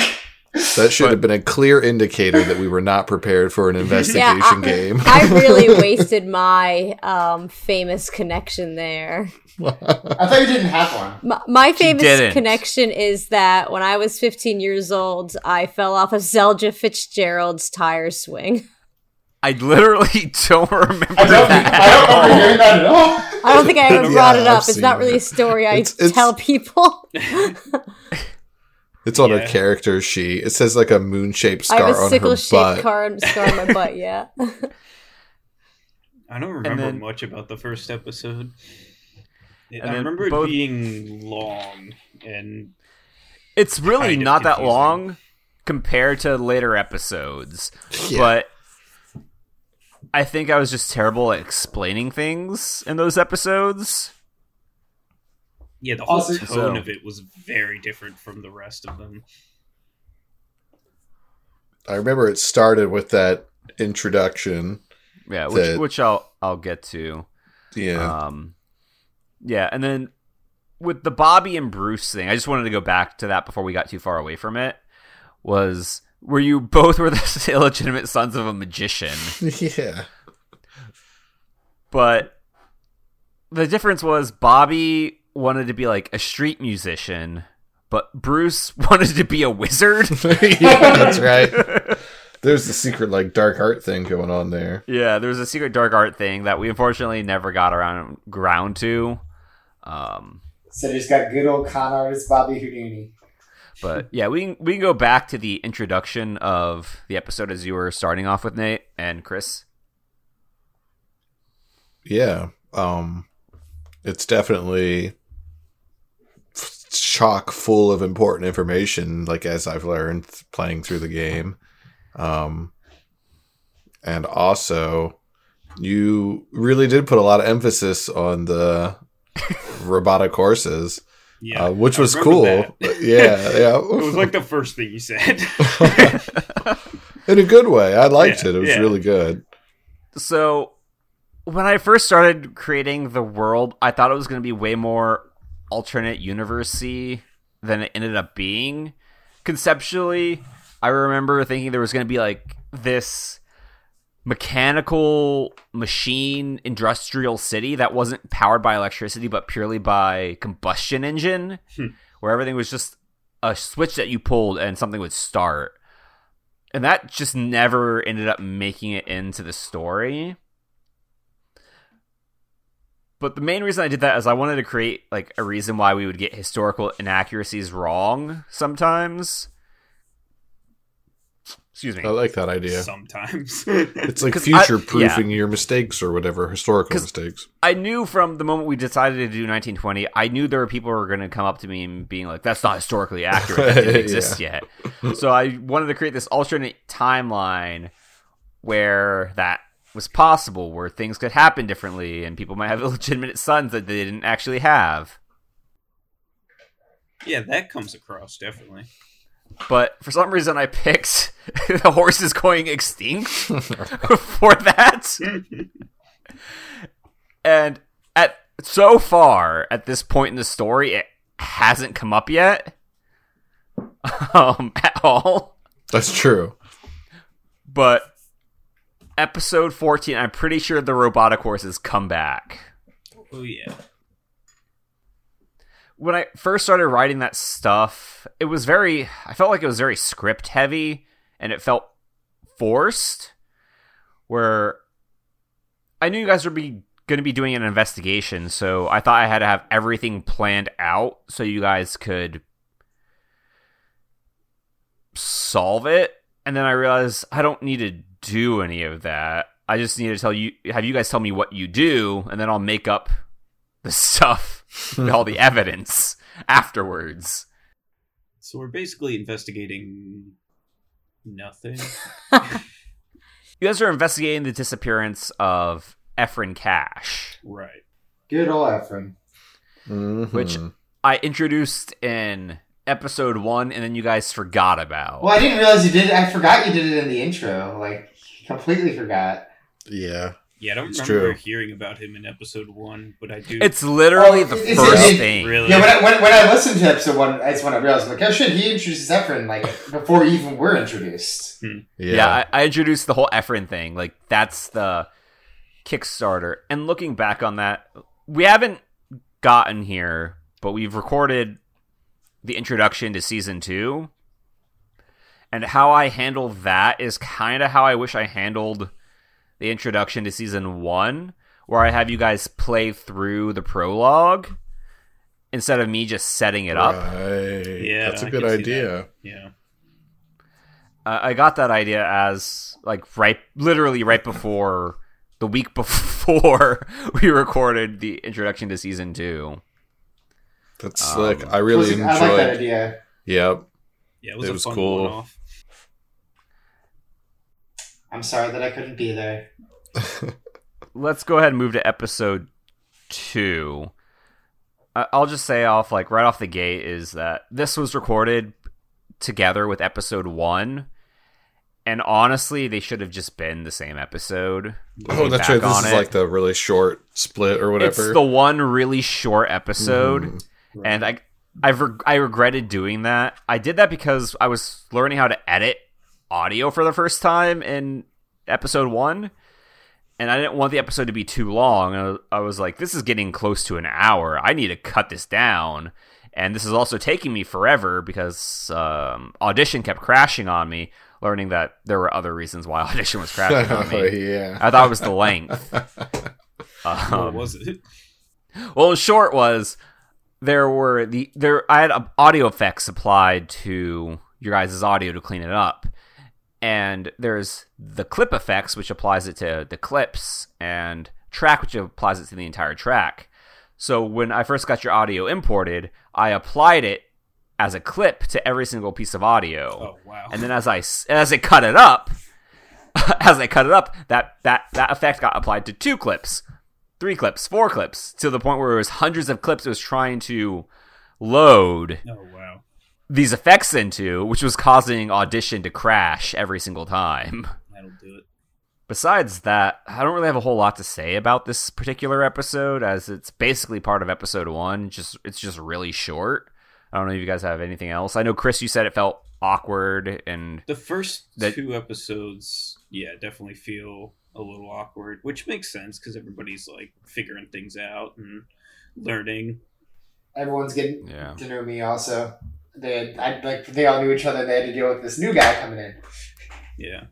That should have been a clear indicator that we were not prepared for an investigation I- game. I really wasted my um, famous connection there. I thought you didn't have one. My, my famous connection is that when I was 15 years old, I fell off of Zelda Fitzgerald's tire swing. I literally don't remember I don't, that. I don't remember hearing that at all. I don't think I ever Yeah, brought it I've up. It's not really it. a story I It's- it's- tell people. It's on Yeah. her character sheet. It says like a moon shaped scar I scar have a on her sickle butt. shaped scar, scar on my butt, yeah. I don't remember then- much about the first episode. It- I then remember both- it being long and It's really kind of not that long compared to later episodes, Yeah. but I think I was just terrible at explaining things in those episodes. Yeah, the whole Also- tone So- of it was very different from the rest of them. I remember it started with that introduction. Yeah, which The- which I'll I'll get to. Yeah. Um, yeah, and then with the Bobby and Bruce thing, I just wanted to go back to that before we got too far away from it. Was where you both were the illegitimate sons of a magician, yeah. but the difference was Bobby wanted to be like a street musician, but Bruce wanted to be a wizard. yeah, that's right. There's the secret like dark art thing going on there. yeah, there was a secret dark art thing that we unfortunately never got around ground to. Um, So just got good old con artist Bobby Houdini. But yeah, we can, we can go back to the introduction of the episode as you were starting off with Nate and Chris. Yeah. Um it's definitely chock full of important information like as I've learned playing through the game. Um and also you really did put a lot of emphasis on the robotic horses, Yeah, uh, which was cool. Yeah, yeah. it was like the first thing you said. in a good way. I liked Yeah, it. It was yeah. really good. So when I first started creating the world, I thought it was going to be way more alternate universe-y than it ended up being. Conceptually, I remember thinking there was going to be like this mechanical machine industrial city that wasn't powered by electricity but purely by combustion engine Hmm. where everything was just a switch that you pulled and something would start and that just never ended up making it into the story but the main reason i did that is i wanted to create like a reason why we would get historical inaccuracies wrong sometimes excuse me I like that idea. Sometimes. It's like future proofing your mistakes or whatever, historical mistakes. I knew from the moment we decided to do 1920, I knew there were people who were going to come up to me and being like, "That's not historically accurate. That didn't Yeah. exist yet." So I wanted to create this alternate timeline where that was possible, where things could happen differently, and people might have illegitimate sons that they didn't actually have. yeah, that comes across definitely. But for some reason, I picked the horses going extinct for that. and at so far at this point in the story, it hasn't come up yet, um, at all. That's true. But episode fourteen, I'm pretty sure the robotic horses come back. Oh yeah. when I first started writing that stuff, it was very I felt like it was very script heavy and it felt forced where I knew you guys would be going to be doing an investigation, so I thought I had to have everything planned out so you guys could solve it. And then I realized I don't need to do any of that. I just need to tell you have you guys tell me what you do and then I'll make up the stuff all the evidence afterwards. So we're basically investigating nothing. You guys are investigating the disappearance of Efren Cash, right. Good old Ephraim. Mhm. which I introduced in episode one, and then you guys forgot about. Well, I didn't realize you did. I forgot you did it in the intro. Like, completely forgot. yeah, Yeah, I don't It's remember true. hearing about him in episode one, but I do. It's literally Oh, the it's- first it's- thing. Really? Yeah, when I, when, when I listened to episode one, that's when I realized, like, oh shit, he introduces Ephraim, like, before even we're were introduced. Hmm. yeah, Yeah, I, I introduced the whole Efren thing. Like that's the Kickstarter. And looking back on that, we haven't gotten here, but we've recorded the introduction to season two. And how I handle that is kind of how I wish I handled the introduction to season one, where I have you guys play through the prologue instead of me just setting it up. Right. Yeah, that's a I good idea. yeah. I I got that idea as like right, literally right before the week before we recorded the introduction to season two. That's Um, slick. I really I like that enjoyed. idea. Yep. Yeah, it was It a was fun cool. one-off. I'm sorry that I couldn't be there. Let's go ahead and move to episode two. I- I'll just say off like right off the gate is that this was recorded together with episode one, and honestly, they should have just been the same episode. Oh, that's right. This on is it. like the really short split or whatever. It's the one really short episode. Mhm. and I I've reg- I regretted doing that. I did that because I was learning how to edit audio for the first time in episode one, and I didn't want the episode to be too long. I- I was like, this is getting close to an hour. I need to cut this down, and this is also taking me forever because um, audition kept crashing on me. Learning that there were other reasons why audition was crashing on Oh, me. yeah. I thought it was the length. What Um, was it? well, short, was there were the there I had audio effects applied to your guys' audio to clean it up, and there's the clip effects which applies it to the clips, and track which applies it to the entire track. So when I first got your audio imported, I applied it as a clip to every single piece of audio. Oh wow. And then as I as I cut it up, as I cut it up, that that that effect got applied to two clips, three clips, four clips, to the point where it was hundreds of clips it was trying to load oh wow. these effects into, which was causing Audition to crash every single time. That'll do it. Besides that, I don't really have a whole lot to say about this particular episode, as it's basically part of episode one. Just it's just really short. I don't know if you guys have anything else. I know Chris, you said it felt awkward and The first That- two episodes, yeah, definitely feel a little awkward, which makes sense because everybody's like figuring things out and learning. Everyone's getting yeah. to know me also. They I, like they all knew each other. They had to deal with this new guy coming in. Yeah.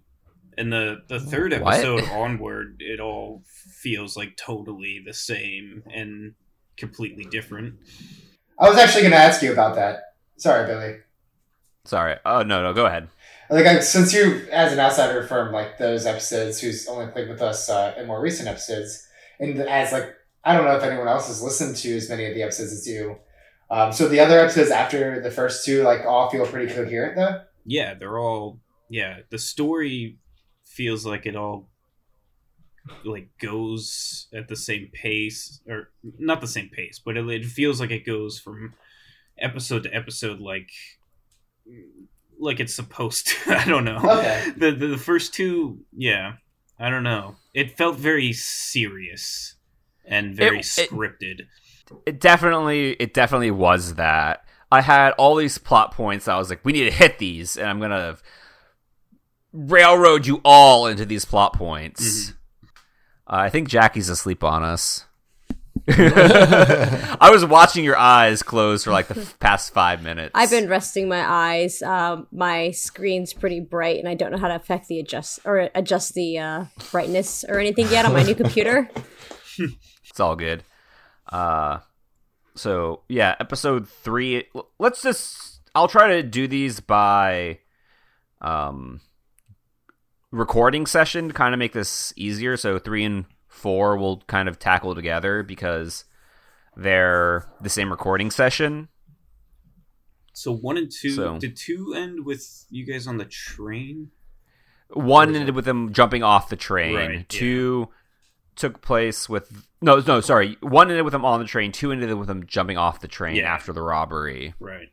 And the the third What? episode onward, it all feels like totally the same and completely different. I was actually going to ask you about that. Sorry, Billy. Sorry. Oh no, no, go ahead. Like, I, since you, as an outsider from like those episodes, who's only played with us uh, in more recent episodes, and as like I don't know if anyone else has listened to as many of the episodes as you. Um, so the other episodes after the first two, like, all feel pretty coherent though. Yeah, they're all yeah, the story feels like it all like goes at the same pace or not the same pace, but it, it feels like it goes from episode to episode like like it's supposed to. I don't know. Okay. the, the the first two, yeah, I don't know. It felt very serious and very It- it- scripted. It definitely, it definitely was that. I had all these plot points. I was like, we need to hit these, and I'm gonna railroad you all into these plot points. Uh, I think Jackie's asleep on us. I was watching your eyes close for like the f- past five minutes. I've been resting my eyes. Um, my screen's pretty bright, and I don't know how to affect the adjust or adjust the uh, brightness or anything yet on my new computer. It's all good. Uh, so yeah, episode three. Let's just. I'll try to do these by, um, recording session to kind of make this easier. So three and four will kind of tackle together because they're the same recording session. So one and two. So- Did two end with you guys on the train? One ended it- with them jumping off the train. Right, yeah. Two took place with no, no, sorry. One ended with them on the train. Two ended with them jumping off the train Yeah. after the robbery. Right.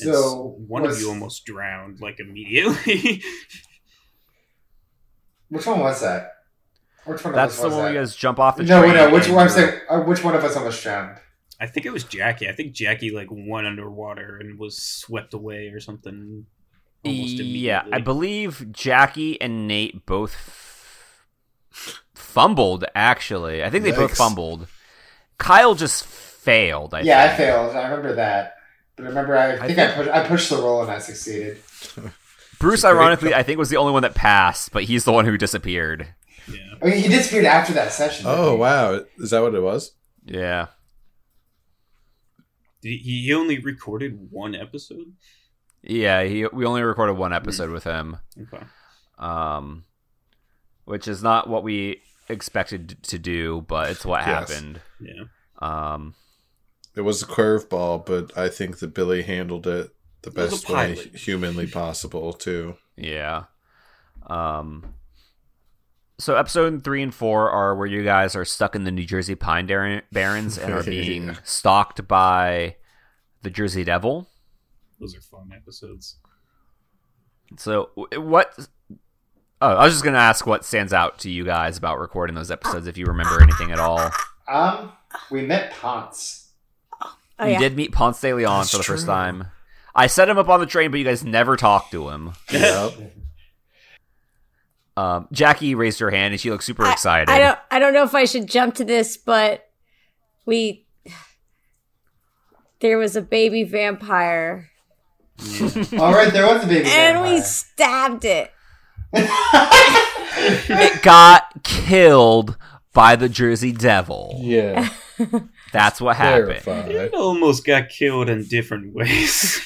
And s- So one was- of you almost drowned like immediately. Which one was that? Which one That's of the us was one where that? you guys jump off the no, train. no. no. Which one? I'm saying, uh, which one of us almost drowned? I think it was Jackie. I think Jackie like went underwater and was swept away or something. Yeah. I believe Jackie and Nate both f- fumbled. Actually, I think they both fumbled. Kyle just failed. I yeah, I failed. I remember that. But I remember, I, I think, think- I pushed. I pushed the roll and I succeeded. Bruce, It's a great ironically, I think was the only one that passed, but he's the one who disappeared. Yeah. Oh, he disappeared after that session. Oh he? wow, is that what it was? Yeah, Did he, he only recorded one episode. yeah. He we only recorded one episode with him. Okay. um, which is not what we expected to do, but it's what Yes. happened. Yeah. Um, It was a curveball, but I think that Billy handled it the It was a best way humanly possible too. yeah. Um, so episode three and four are where you guys are stuck in the New Jersey Pine Dar- Barrens and are being Yeah. stalked by the Jersey Devil. Those are fun episodes. So what? Oh, I was just gonna ask what stands out to you guys about recording those episodes, if you remember anything at all. Um, we met Ponce. Oh, you yeah. did meet Ponce de Leon That's for the first time. I set him up on the train, but you guys never talked to him. Yep. Um, Jackie raised her hand and she looked super I- excited. I don't. I don't know if I should jump to this, but we there was a baby vampire, All right, there was a baby and we stabbed it. It got killed by the Jersey Devil. Yeah. That's what happened. Clarify. it almost got killed in different ways.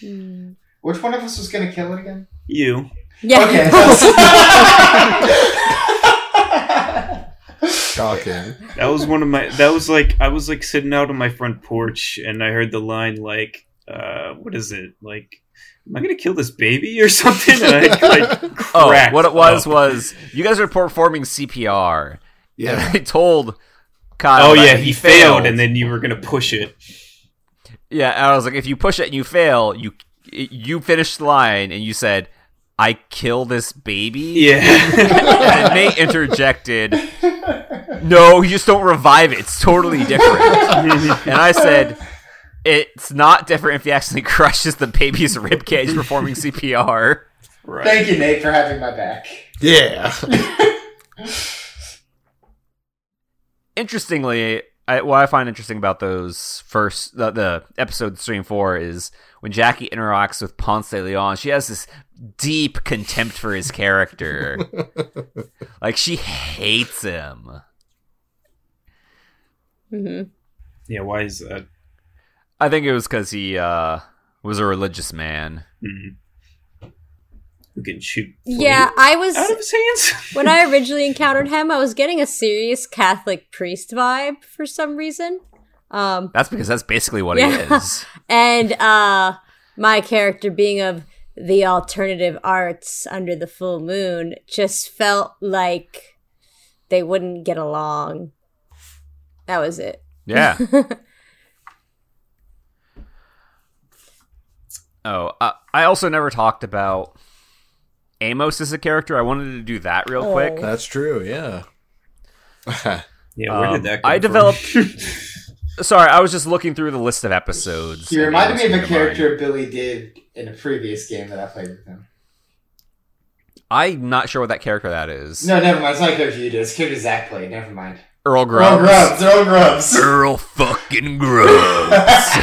Hmm. Which one of us was gonna kill it again? you. Yeah. Okay. Shocking. That was one of my. That was like I was like sitting out on my front porch and I heard the line like, uh, "What is it? Like, am I gonna kill this baby or something?" And I like Oh, what it was up. was you guys were performing CPR. Yeah. And I told Kyle. Oh yeah, if he failed, and then you were gonna push it. Yeah, and I was like, if you push it and you fail, you you finished the line and you said, "I kill this baby." Yeah. and Nate interjected, "No, you just don't revive it. It's totally different." and I said, "It's not different if he actually crushes the baby's rib cage performing CPR." right. Thank you, Nate, for having my back. Yeah. Interestingly, I, what I find interesting about those first the, the episode three and four is when Jackie interacts with Ponce de Leon, she has this deep contempt for his character. like she hates him. Mm-hmm. Yeah. Why is that? I think it was because he uh, was a religious man. Hmm. Who can shoot? Yeah, I was Out of his hands. when I originally encountered him. I was getting a serious Catholic priest vibe for some reason. Um, That's because that's basically what Yeah. he is. and uh, my character being of the alternative arts under the full moon just felt like they wouldn't get along. That was it. Yeah. oh, uh, I also never talked about Amos as a character. I wanted to do that real Oh. quick. That's true. Yeah. Yeah. Where Um, did that? Come I from? developed- Sorry, I was just looking through the list of episodes. He reminded me of a to mind. character Billy did in a previous game that I played with him. I'm not sure what that character that is. No, never mind. It's not a character you did. It's a character Zach played. Never mind. Earl Earl Grubs. Grubs. Earl Grubs. Earl fucking Grubs.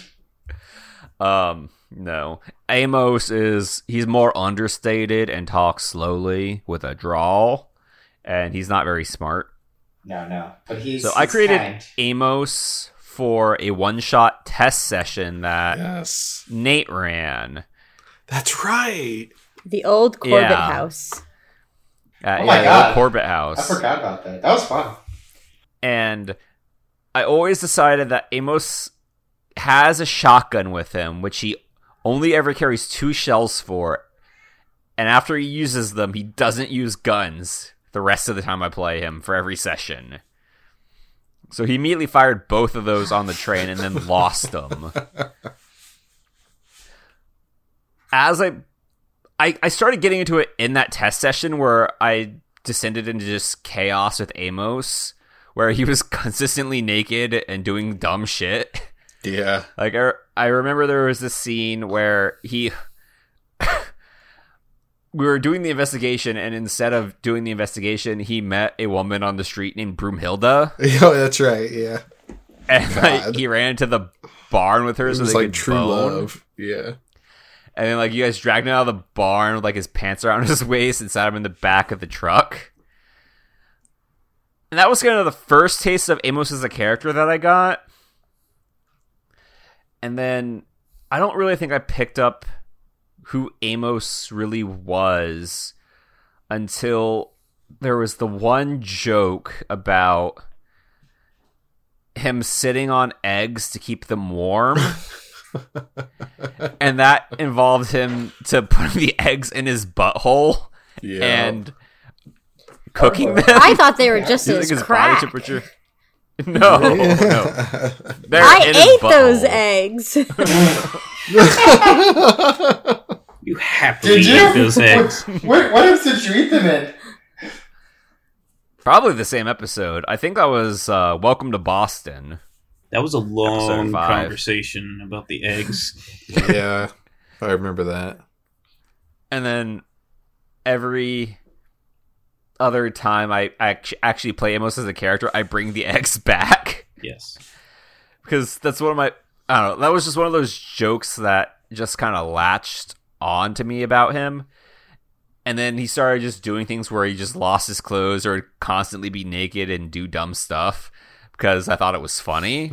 um, no. Amos is he's more understated and talks slowly with a drawl, and he's not very smart. no, no. But he's. So I created kind. Amos for a one-shot test session that Yes. Nate ran. That's right. The old Corbett Yeah. house. At, Oh my yeah, the God. old Corbett I forgot about that. That was fun. and I always decided that Amos has a shotgun with him, which he only ever carries two shells for. And after he uses them, he doesn't use guns the rest of the time I play him for every session. So he immediately fired both of those on the train and then lost them. As I, I, I started getting into it in that test session where I descended into just chaos with Amos, where he was consistently naked and doing dumb shit. Yeah. Like I, I remember there was this scene where he we were doing the investigation and instead of doing the investigation, he met a woman on the street named Broomhilda Oh, that's right. Yeah. and like he ran into the barn with her It so was they like could true bone. love. Yeah. And then like you guys dragged him out of the barn with like his pants around his waist and sat him in the back of the truck. And that was kind of the first taste of Amos as a character that I got. And then I don't really think I picked up who Amos really was until there was the one joke about him sitting on eggs to keep them warm. and that involved him to put the eggs in his butthole Yeah. and cooking them. I thought they were just using as his crack. body temperature. No, no. They're I ate those eggs. You happily Did you? eat those eggs. What, what episode did you eat them in? Probably the same episode. I think that was uh, Welcome to Boston. That was a long conversation about the eggs. yeah. I remember that. And then every other time I act- actually play Amos as a character, I bring the eggs back. Yes. because that's one of my I don't know. That was just one of those jokes that just kind of latched on to me about him. And then he started just doing things where he just lost his clothes or constantly be naked and do dumb stuff because I thought it was funny.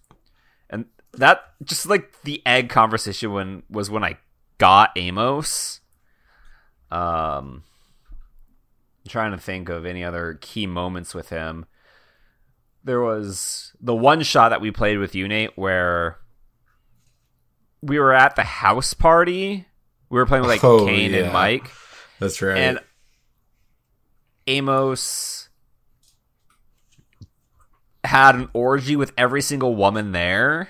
and that just like the egg conversation when was when I got Amos. Um I'm trying to think of any other key moments with him there was the one shot that we played with you, Nate, where we were at the house party. We were playing with like Oh, Kane yeah. and Mike, That's right. and Amos had an orgy with every single woman there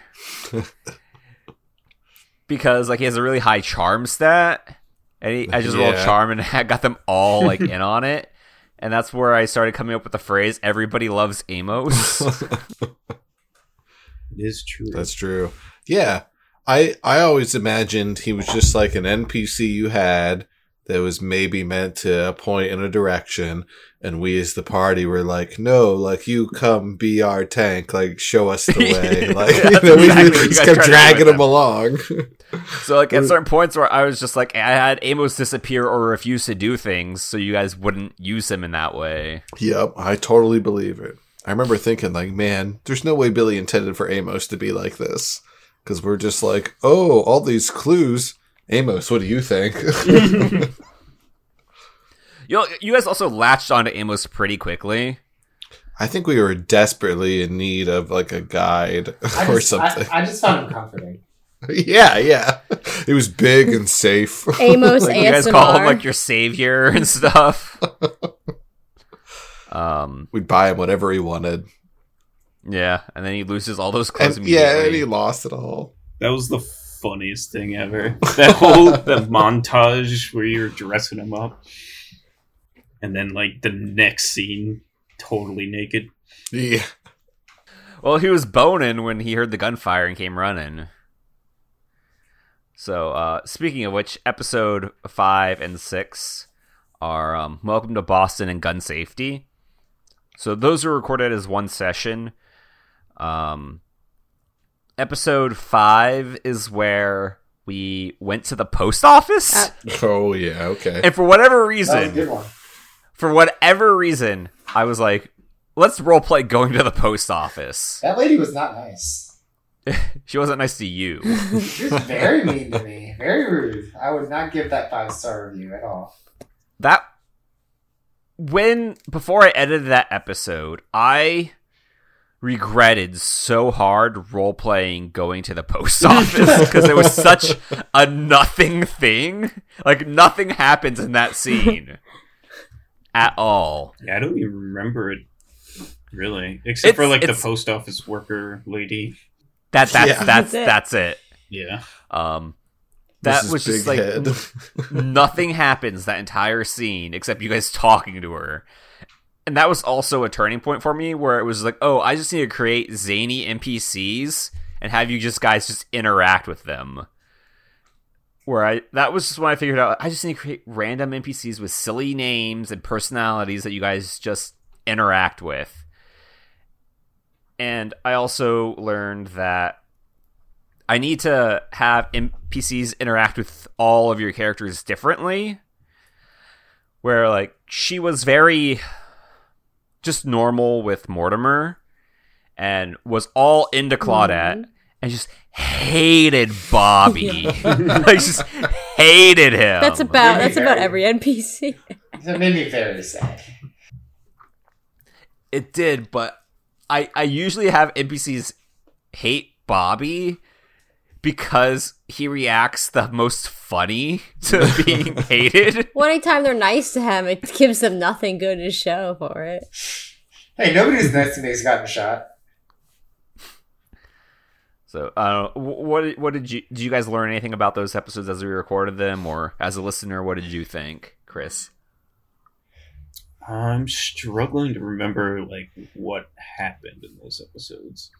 because like he has a really high charm stat, and he, I just rolled Yeah. charm and I got them all like in on it. And that's where I started coming up with the phrase "Everybody loves Amos." It is true. That's true. Yeah. I I always imagined he was just like an NPC you had that was maybe meant to point in a direction and we as the party were like, no, like you come be our tank, like show us the way. Like you know, we exactly what you just kept tried to do dragging with him along. So like at mm. certain points where I was just like I had Amos disappear or refuse to do things so you guys wouldn't use him in that way. yep, I totally believe it. I remember thinking like, man, there's no way Billy intended for Amos to be like this. Cause we're just like, oh, all these clues. Amos, what do you think? You you guys also latched onto Amos pretty quickly. I think we were desperately in need of like a guide I or just, something. I, I just found him comforting. yeah, yeah. It was big and safe. Amos Like you guys call him like your savior and stuff. um We'd buy him whatever he wanted. yeah, and then he loses all those clothes And yeah, and he lost it all. That was the funniest thing ever. That whole the montage where you're dressing him up, and then like the next scene, totally naked. Yeah. Well, he was boning when he heard the gunfire and came running. So, uh, speaking of which, episode five and six are um, "Welcome to Boston" and gun safety. So those are recorded as one session. Um, episode five is where we went to the post office, Uh, Oh yeah, okay. and for whatever That was a reason, good one. For whatever reason, I was like, "Let's roleplay going to the post office." That lady was not nice. She wasn't nice to you. She was very mean to me. Very rude. I would not give that five star review at all. that when before I edited that episode, I regretted so hard role playing going to the post office because it was such a nothing thing. Like nothing happens in that scene at all. Yeah, I don't even remember it really, except for like the post office worker lady. That that's Yeah. that's That's it. that's it. Yeah, Um, that Mrs. was just like Head. nothing happens that entire scene except you guys talking to her. And that was also a turning point for me where it was like, oh, I just need to create zany NPCs and have you just guys just interact with them. Where I that was just when I figured out I just need to create random NPCs with silly names and personalities that you guys just interact with. And I also learned that I need to have NPCs interact with all of your characters differently. Where like she was very just normal with Mortimer and was all into Claudette mm-hmm. And just hated Bobby. like just hated him. That's about Maybe that's about every NPC. That made me very sad. It did, but I I usually have NPCs hate Bobby because he reacts the most funny to being hated. well, anytime they're nice to him, it gives them nothing good to show for it. Hey, nobody's nice to me has gotten shot. So, uh, what what did you did you guys learn anything about those episodes as we recorded them, or as a listener, what did you think, Chris? I'm struggling to remember like what happened in those episodes.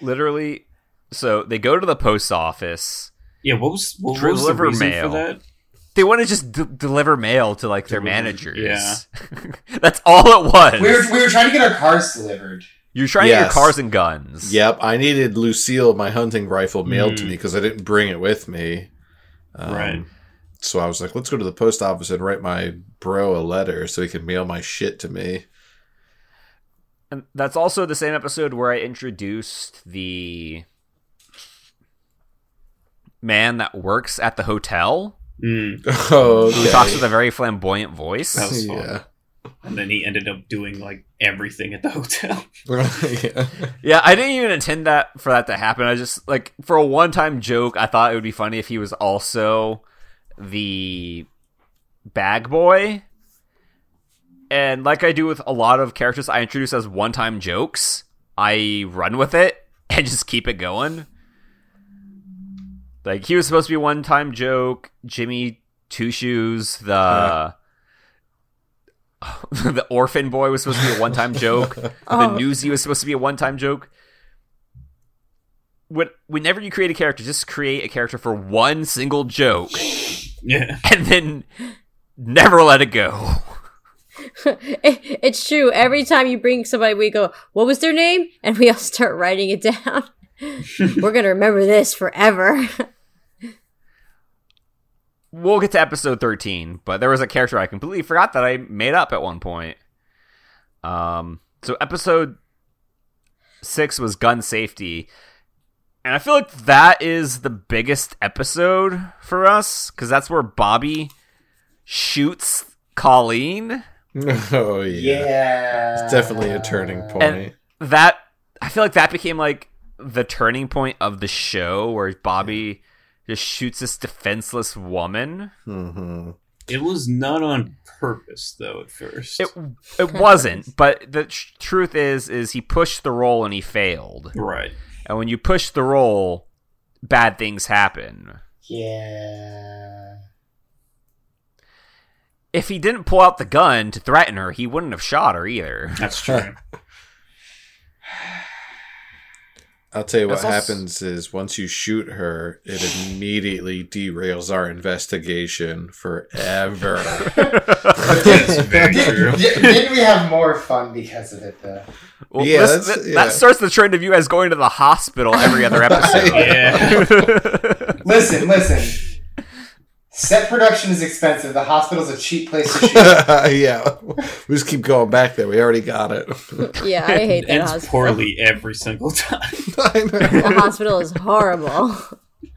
Literally, so they go to the post office. Yeah, what was what was the reason mail. for that? They want to just d- deliver mail to like their Deliver- managers. yeah. that's all it was. We were, we were trying to get our cars delivered. You're trying to get your cars and guns. Yep, I needed Lucille my hunting rifle mailed to Mm. me because I didn't bring it with me. Um, Right. So I was like, let's go to the post office and write my bro a letter so he can mail my shit to me. And that's also the same episode where I introduced the man that works at the hotel Mm. Oh, who talks with a very flamboyant voice. That was fun. yeah. And then he ended up doing like everything at the hotel. yeah. Yeah, I didn't even intend that for that to happen. I just like for a one-time joke, I thought it would be funny if he was also the bag boy. And like I do with a lot of characters I introduce as one-time jokes, I run with it and just keep it going. Like he was supposed to be one-time joke, Jimmy Two Shoes, the the orphan boy was supposed to be a one-time joke. The Oh. newsy was supposed to be a one-time joke. When, whenever you create a character, just create a character for one single joke, Yeah. and then never let it go. It- it's true. Every time you bring somebody, we go, "What was their name?" and we all start writing it down. We're gonna remember this forever. We'll get to episode thirteen, but there was a character I completely forgot that I made up at one point. Um, so episode six was gun safety, and I feel like that is the biggest episode for us because that's where Bobby shoots Colleen. Oh, yeah. Yeah. It's definitely a turning point. And that I feel like that became like the turning point of the show where Bobby just shoots this defenseless woman. hmm It was not on purpose though at first. It it wasn't, but the tr- truth is is he pushed the roll and he failed. right. And when you push the roll, bad things happen. Yeah. If he didn't pull out the gun to threaten her, he wouldn't have shot her either. That's true. I'll tell you what also- happens is once you shoot her, it immediately derails our investigation forever. That's very true. D- Didn't we have more fun because of it though? Well, Yeah, this- that, yeah. that starts the trend of you guys going to the hospital every other episode. Yeah. Listen, listen. Set production is expensive. The hospital's a cheap place to shoot. yeah, we just keep going back there. We already got it. Yeah, I hate that Ends hospital. poorly every single time. I know. The hospital is horrible.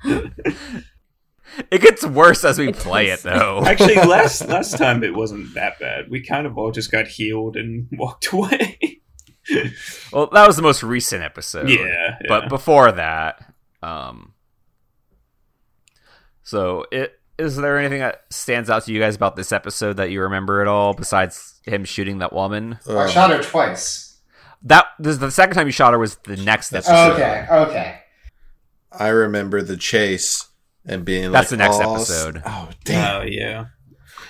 it gets worse as we It play does. it, though. Actually, last last time it wasn't that bad. We kind of all just got healed and walked away. well, that was the most recent episode. yeah, yeah. But before that, um, so it is there anything that stands out to you guys about this episode that you remember at all besides him shooting that woman? I Uh, shot her twice. That this the second time you shot her was the next episode. Oh, okay, okay. I remember the chase and being That's like, the next "Oh, episode." Oh damn! Oh yeah.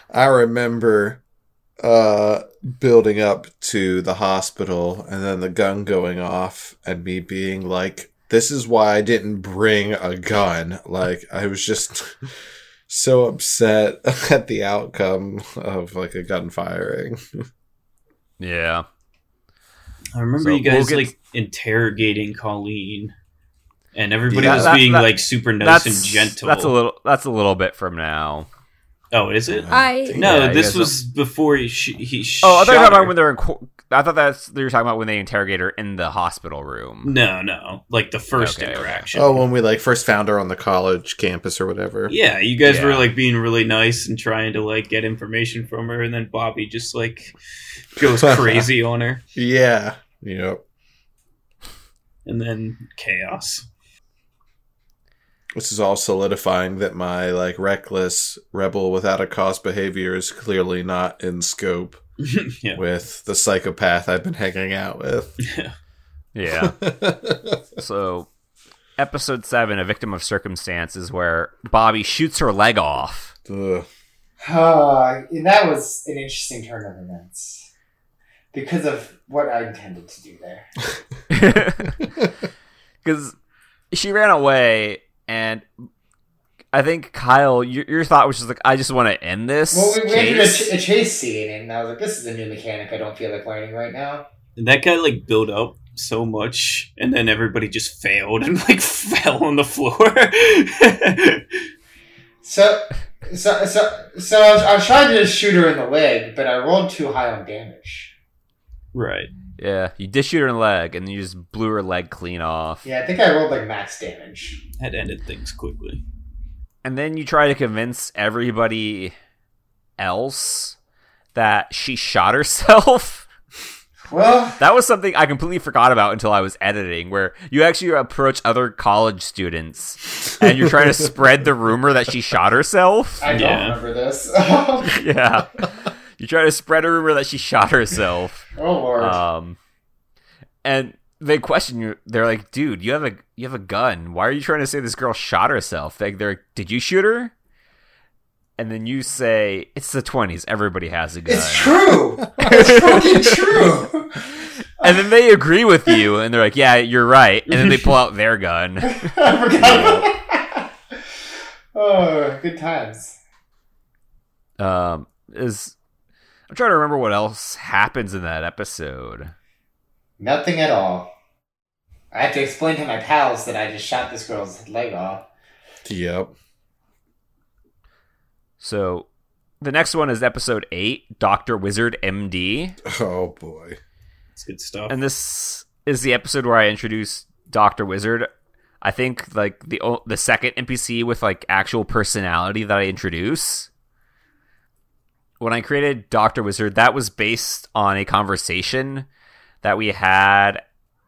I remember uh building up to the hospital and then the gun going off and me being like this is why I didn't bring a gun like I was just so upset at the outcome of like a gun firing Yeah. I remember So you guys we'll get- like interrogating Colleen, and everybody Yeah, was that- being that- like super nice and gentle. That's a little. That's a little bit from now. Oh, is it? I No, Yeah, this yeah, was before he, sh- he Oh, I thought you were talking about when they're in. qu- I thought that's they were talking about when they interrogate her in the hospital room. No, no, like the first Okay, okay. interaction. oh when we like first found her on the college campus or whatever Yeah, you guys were like being really nice and trying to like get information from her, and then Bobby just like goes crazy on her, yeah yep and then chaos. This is all solidifying that my like reckless rebel without a cause behavior is clearly not in scope yeah, with the psychopath I've been hanging out with. Yeah. so, episode seven, a victim of circumstances, where Bobby shoots her leg off. Ugh. Uh, and that was an interesting turn of events because of what I intended to do there. Because she ran away, and I think Kyle, your, your thought was just like, I just want to end this. Well, we, we entered a, chase. ch- a chase scene, and I was like, "This is a new mechanic. I don't feel like learning right now." and that guy like built up so much, and then everybody just failed and like fell on the floor. So, so, so, so I was, I was trying to just shoot her in the leg, but I rolled too high on damage. right. Yeah, you did shoot her in the leg, and you just blew her leg clean off. Yeah, I think I rolled like max damage. That ended things quickly. And then you try to convince everybody else that she shot herself. Well, That was something I completely forgot about until I was editing, where you actually approach other college students and you're trying to spread the rumor that she shot herself. I don't Yeah. remember this. Yeah. You try to spread a rumor that she shot herself. oh lord. Um and they question you. They're like, "Dude, you have a you have a gun. Why are you trying to say this girl shot herself?" Like, they're, like, "Did you shoot her?" And then you say, "It's the twenties. Everybody has a gun." it's true. It's fucking true. And then they agree with you, and they're like, "Yeah, you're right." And then they pull out their gun. I forgot. oh, good times. Um, is I'm trying to remember what else happens in that episode. Nothing at all. I have to explain to my pals that I just shot this girl's leg off. Yep. So, the next one is episode eight, Doctor Wizard MD, Oh boy. It's good stuff. and this is the episode where I introduce Doctor Wizard. I think like the the second NPC with like actual personality that I introduce. When I created Doctor Wizard, that was based on a conversation that we had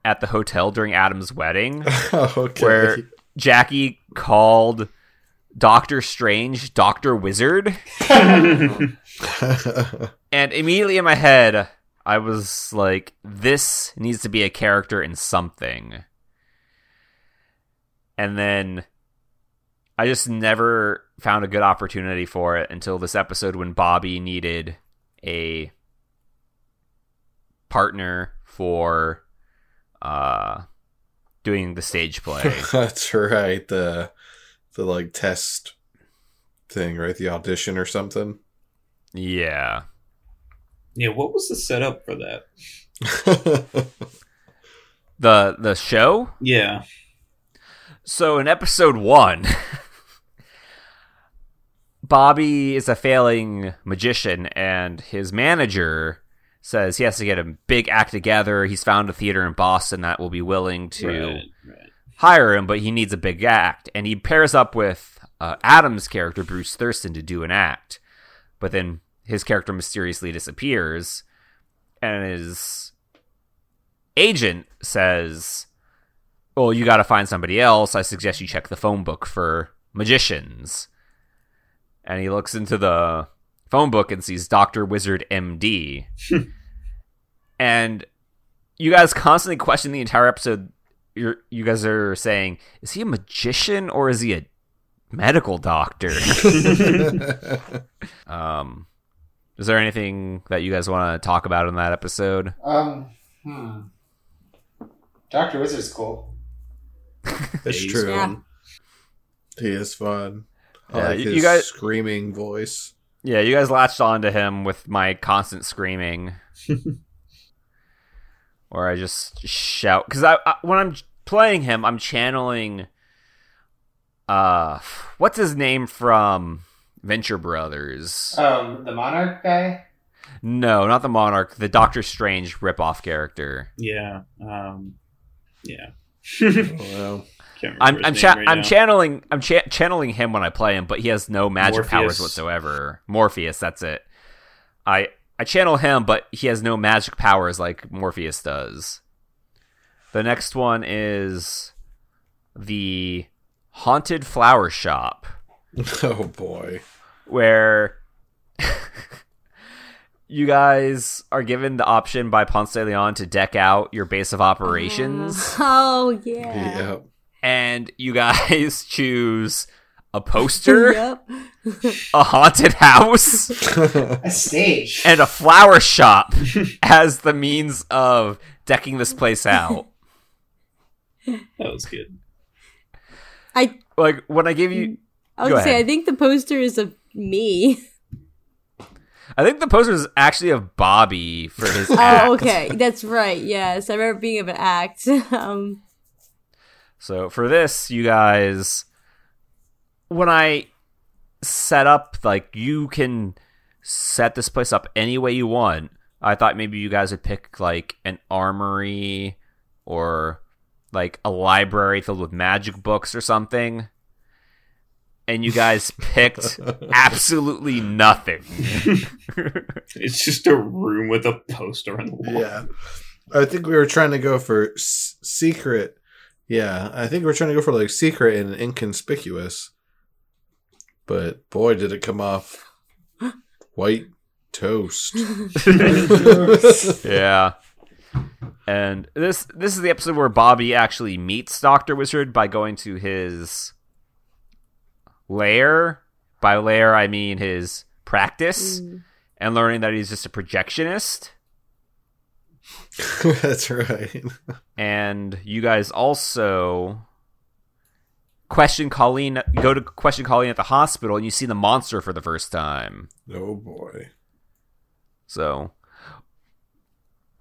at the hotel during Adam's wedding. Oh, okay. where Jackie called Doctor Strange Doctor Wizard, and immediately in my head, I was like, "This needs to be a character in something." And then I just never found a good opportunity for it until this episode when Bobby needed a partner for uh doing the stage play. That's right. The the like test thing, right? The audition or something. yeah. Yeah, what was the setup for that? The the show? Yeah. So in episode one, Bobby is a failing magician, and his manager says he has to get a big act together. He's found a theater in Boston that will be willing to Right, right. hire him, but he needs a big act. And he pairs up with uh, Adam's character, Bruce Thurston, to do an act. But then his character mysteriously disappears, and his agent says, Well, you got to find somebody else. I suggest you check the phone book for magicians. And he looks into the phone book and sees Dr. Wizard MD. and you guys constantly question the entire episode you're you guys are saying is he a magician or is he a medical doctor um is there anything that you guys want to talk about in that episode Um, hmm. Doctor Wizard's cool. it's true. fun. He is fun. I Yeah, like you- his you guys- screaming voice. yeah you guys latched on to him with my constant screaming or i just shout because I, I when i'm playing him i'm channeling uh what's his name from venture brothers Um, the Monarch guy. No, not the Monarch. The Doctor Strange ripoff character. Yeah. Um, yeah. Well, Can't remember I'm his I'm name cha- right I'm now. channeling I'm cha- channeling him when I play him, but he has no magic powers whatsoever. Morpheus, that's it. I I channel him, but he has no magic powers like Morpheus does. The next one is the haunted flower shop. oh boy. where you guys are given the option by Ponce de Leon to deck out your base of operations, Oh yeah. Yeah. And you guys choose a poster, yep. a haunted house, A stage. and a flower shop as the means of decking this place out. That was good. I Like when I gave you, I would say ahead. I think the poster is of me. I think the poster is actually of Bobby for his act. Oh, okay, that's right. Yes, I remember being of an act. um, So for this, you guys, when I set up, like you can set this place up any way you want. I thought maybe you guys would pick like an armory or like a library filled with magic books or something. And you guys picked absolutely nothing. It's just a room with a poster on the wall. Yeah. I think we were trying to go for s- secret. Yeah, I think we are trying to go for like secret and inconspicuous. But boy, did it come off white toast. yeah. And this this is the episode where Bobby actually meets Doctor Wizard by going to his lair. By lair, I mean his practice, mm. and learning that he's just a projectionist. That's right. And you guys also question Colleen, go to question Colleen at the hospital, and you see the monster for the first time. Oh boy. So,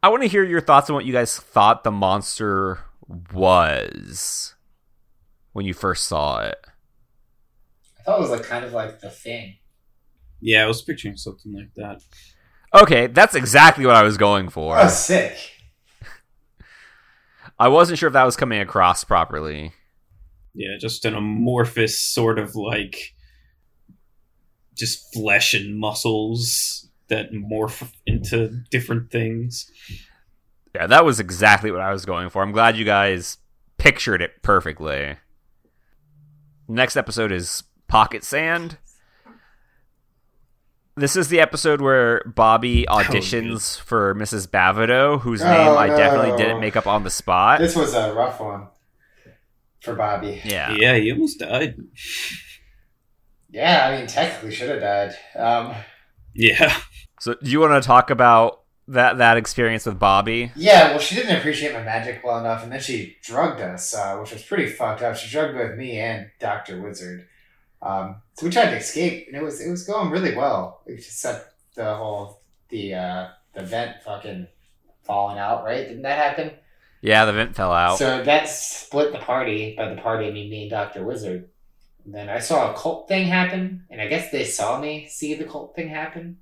I want to hear your thoughts on what you guys thought the monster was when you first saw it. I thought it was like kind of like the thing. Yeah, I was picturing something like that. Okay, that's exactly what I was going for. Oh, sick. I wasn't sure if that was coming across properly. Yeah, just an amorphous sort of like just flesh and muscles that morph into different things. Yeah, that was exactly what I was going for. I'm glad you guys pictured it perfectly. Next episode is Pocket Sand. This is the episode where Bobby auditions for Mrs. Bavido, whose Oh, name I definitely didn't make up on the spot. This was a rough one for Bobby. yeah. Yeah, he almost died. Yeah, I mean, technically should have died. Um, Yeah. So, do you want to talk about that that experience with Bobby? Yeah, well, she didn't appreciate my magic well enough, and then she drugged us, uh, which was pretty fucked up. She drugged both me and Doctor Wizard. Um, so we tried to escape, and it was it was going really well, except the whole the uh, the vent fucking falling out. Right? Didn't that happen? Yeah, the vent fell out. So that split the party. By the party, I mean me and Doctor Wizard. And then I saw a cult thing happen, and I guess they saw me see the cult thing happen.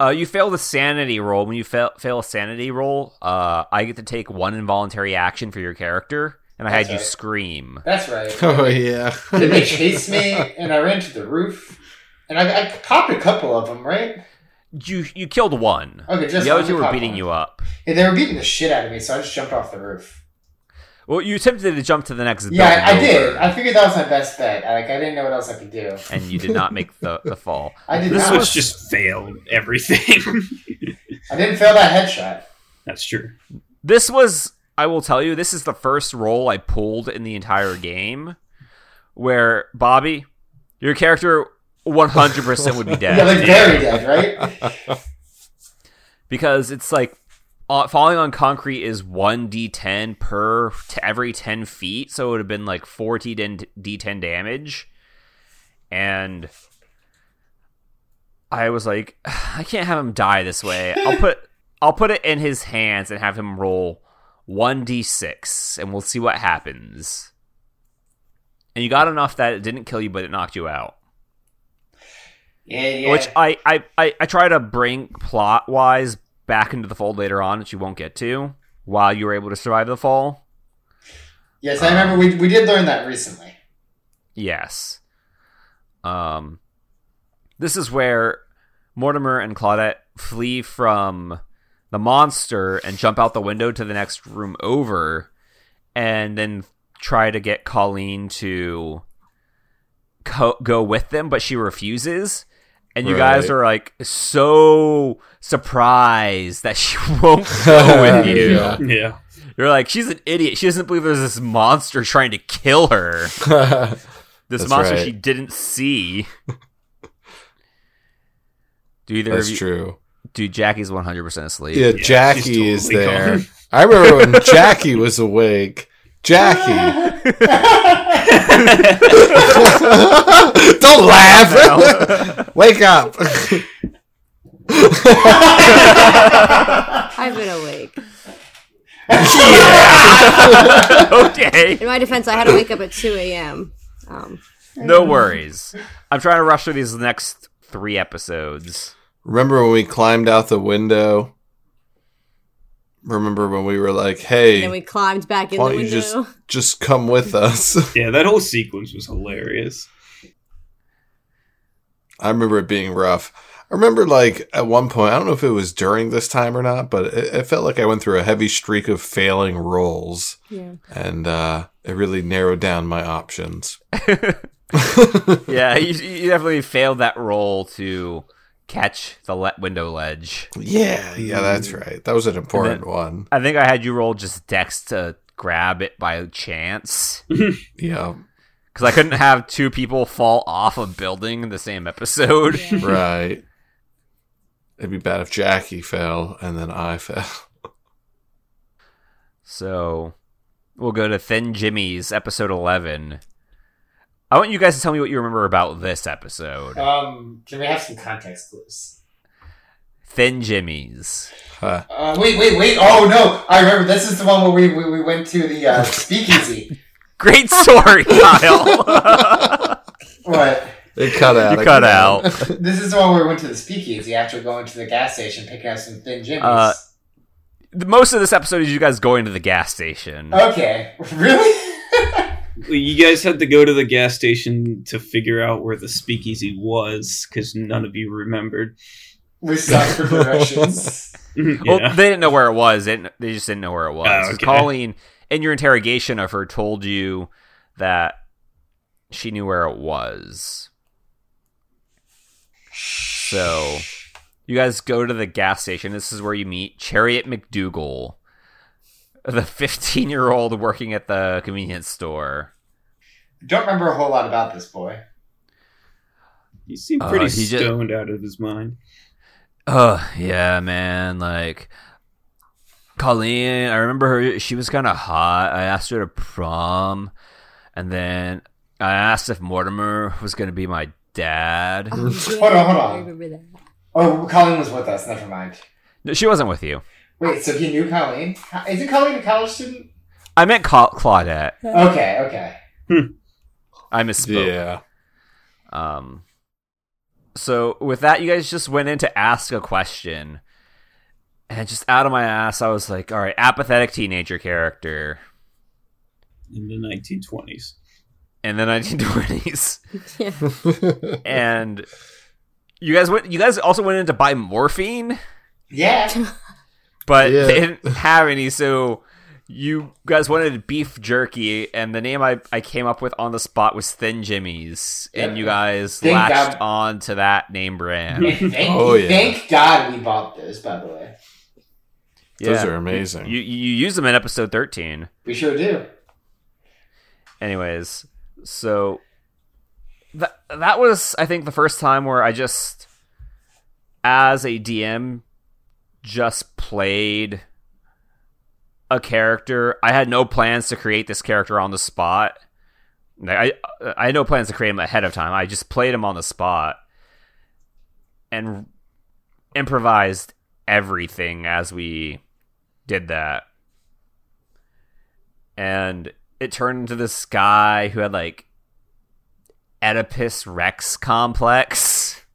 Uh, you fail the sanity roll. When you fail, fail a sanity roll, uh, I get to take one involuntary action for your character, and I had That's you scream. That's right. Oh yeah. Then they chased me, and I ran to the roof, and I, I popped a couple of them. Right? You you killed one. Okay, just the other one two to were beating one. you up. Yeah, they were beating the shit out of me, so I just jumped off the roof. Well, you attempted to jump to the next Yeah, I, I did. I figured that was my best bet. Like I didn't know what else I could do. and you did not make the, the fall. I did This not. was- just failed everything. I didn't fail that headshot. That's true. This was, I will tell you, this is the first roll I pulled in the entire game where Bobby, your character 100% would be dead. Yeah, like very dead, right? because it's like uh, falling on concrete is 1d10 per to every 10 feet so it would have been like 40 d10 damage and i was like i can't have him die this way i'll put i'll put it in his hands and have him roll 1d6 and we'll see what happens and you got enough that it didn't kill you but it knocked you out Yeah, yeah. which I, I, I, I try to bring plot wise back into the fold later on, which you won't get to, while you were able to survive the fall. yes, I remember we we did learn that recently. Yes. Um, this is where Mortimer and Claudette flee from the monster and jump out the window to the next room over, and then try to get Colleen to co- go with them, but she refuses. And you guys are like so surprised that she won't go with you. Yeah. Yeah. You're like, she's an idiot. She doesn't believe there's this monster trying to kill her. This That's monster right. she didn't see. Do either That's of you? true. Dude, Jackie's 100% asleep. Yeah, she's Jackie is there. gone. I remember when Jackie was awake. Jackie, don't laugh. Wake up. I've been awake. okay. In my defense, I had to wake up at 2 a.m. Um, No worries. I'm trying to rush through these next three episodes. Remember when we climbed out the window? Remember when we were like, "Hey, and then we climbed back in why the don't window. you just just come with us?" Yeah, that whole sequence was hilarious. I remember it being rough. I remember like at one point, I don't know if it was during this time or not, but it, it felt like I went through a heavy streak of failing rolls, yeah. and uh, it really narrowed down my options. Yeah, you, you definitely failed that roll to catch the le- window ledge. Yeah, yeah, that's mm. right. That was an important one. I think I had you roll just dex to grab it by chance. Yeah, Because I couldn't have two people fall off a building in the same episode. right. It'd be bad if Jackie fell and then I fell. So we'll go to Thin Jimmy's episode 11. I want you guys to tell me what you remember about this episode. Um, can we have some context clues? Thin Jimmy's. Huh. Uh, wait, wait, wait! Oh no, I remember. This is the one where we we, we went to the uh, speakeasy. Great story, Kyle. what? It cut out. You it cut out. This is the one where we went to the speakeasy after going to the gas station, picking up some thin jimmies. Uh, The- Most of this episode is you guys going to the gas station. okay, really? You guys had to go to the gas station to figure out where the speakeasy was because none of you remembered. we sucked for directions. Mm-hmm. yeah. Well, they didn't know where it was. They, didn't, they just didn't know where it was. Oh, 'Cause okay. Colleen, in your interrogation of her, told you that she knew where it was. So, you guys go to the gas station. This is where you meet Chariot McDougal, the 15 year old working at the convenience store. Don't remember a whole lot about this boy. he seemed Uh, pretty he ju- stoned out of his mind. Oh yeah, man. Like Colleen, I remember her. She was kind of hot. I asked her to prom, and then I asked if Mortimer was gonna be my dad. Oh, Hold on, hold on. I remember that. Oh, Colleen was with us. Never mind. No, she wasn't with you. Wait, so he knew Colleen? Isn't Colleen a college student? I meant Ca- Claudette. Okay, okay. I misspoke. Yeah. Um. So with that, you guys just went in to ask a question, and just out of my ass, I was like, "All right, apathetic teenager character in the 1920s. in the 1920s." Yeah. and you guys went you guys also went in to buy morphine Yeah. but Yeah. they didn't have any so you guys wanted beef jerky and the name I, I came up with on the spot was thin jimmy's and you guys Thank latched God. on to that name brand thank, Oh, yeah. thank God we bought those, by the way. Those are amazing. you, you use them in episode 13 We sure do. anyways so that that was i think the first time where i just as a dm just played a character. I had no plans to create this character on the spot. I i had no plans to create him ahead of time. I just played him on the spot and improvised everything as we did that. And it turned into this guy who had like Oedipus Rex complex.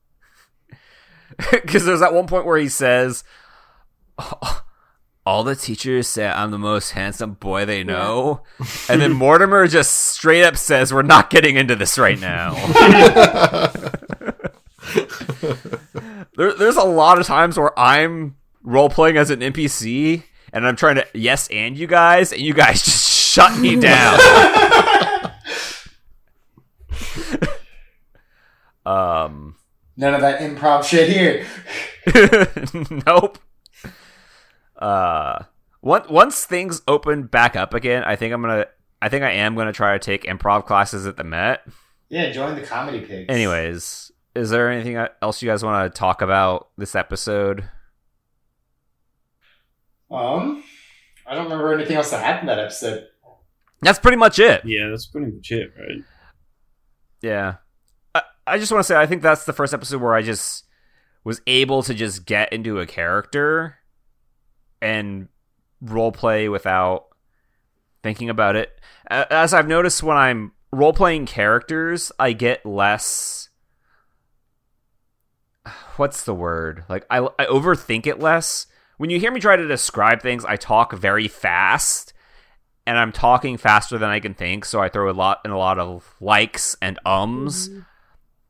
Because there's that one point where he says, All the teachers say I'm the most handsome boy they know. and then Mortimer just straight up says, We're not getting into this right now. there, there's a lot of times where I'm role playing as an NPC and I'm trying to yes and you guys, and you guys just shut me down. um, None of that improv shit here. nope. Uh, once once things open back up again, I think I'm gonna. I think I am gonna try to take improv classes at the Met. Yeah, join the comedy pigs. Anyways, is there anything else you guys want to talk about this episode? Um, I don't remember anything else that happened that episode. That's pretty much it. Yeah, that's pretty much it, right? Yeah. I, I just want to say, I think that's the first episode where I just was able to just get into a character and role play without thinking about it. As I've noticed when I'm role playing characters, I get less. What's the word? Like, I, I overthink it less. When you hear me try to describe things, I talk very fast and I'm talking faster than I can think, so I throw a lot in a lot of likes and ums, mm-hmm.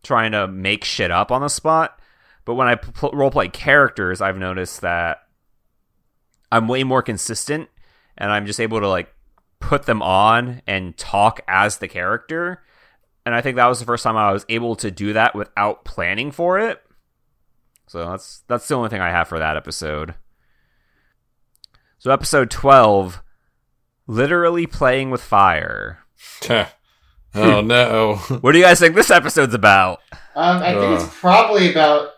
trying to make shit up on the spot. But when I pl- role play characters, I've noticed that I'm way more consistent, and I'm just able to like put them on and talk as the character. And I think that was the first time I was able to do that without planning for it. So that's that's the only thing I have for that episode. So episode twelve literally playing with fire. oh no. What do you guys think this episode's about? Um, I think Ugh. it's probably about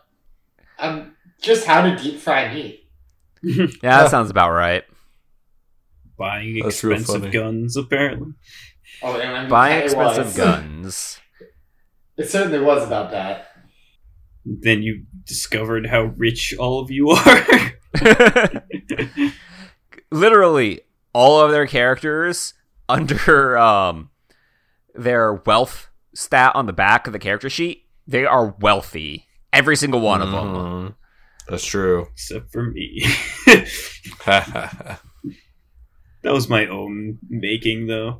um just how to deep fry meat. Yeah, that sounds about right. Buying That's expensive guns, apparently. Oh, and I mean, Buying it expensive was. guns. It certainly was about that. Then you discovered how rich all of you are. literally all of their characters under um their wealth stat on the back of the character sheet, they are wealthy. Every single one of them. That's true. Except for me. That was my own making, though.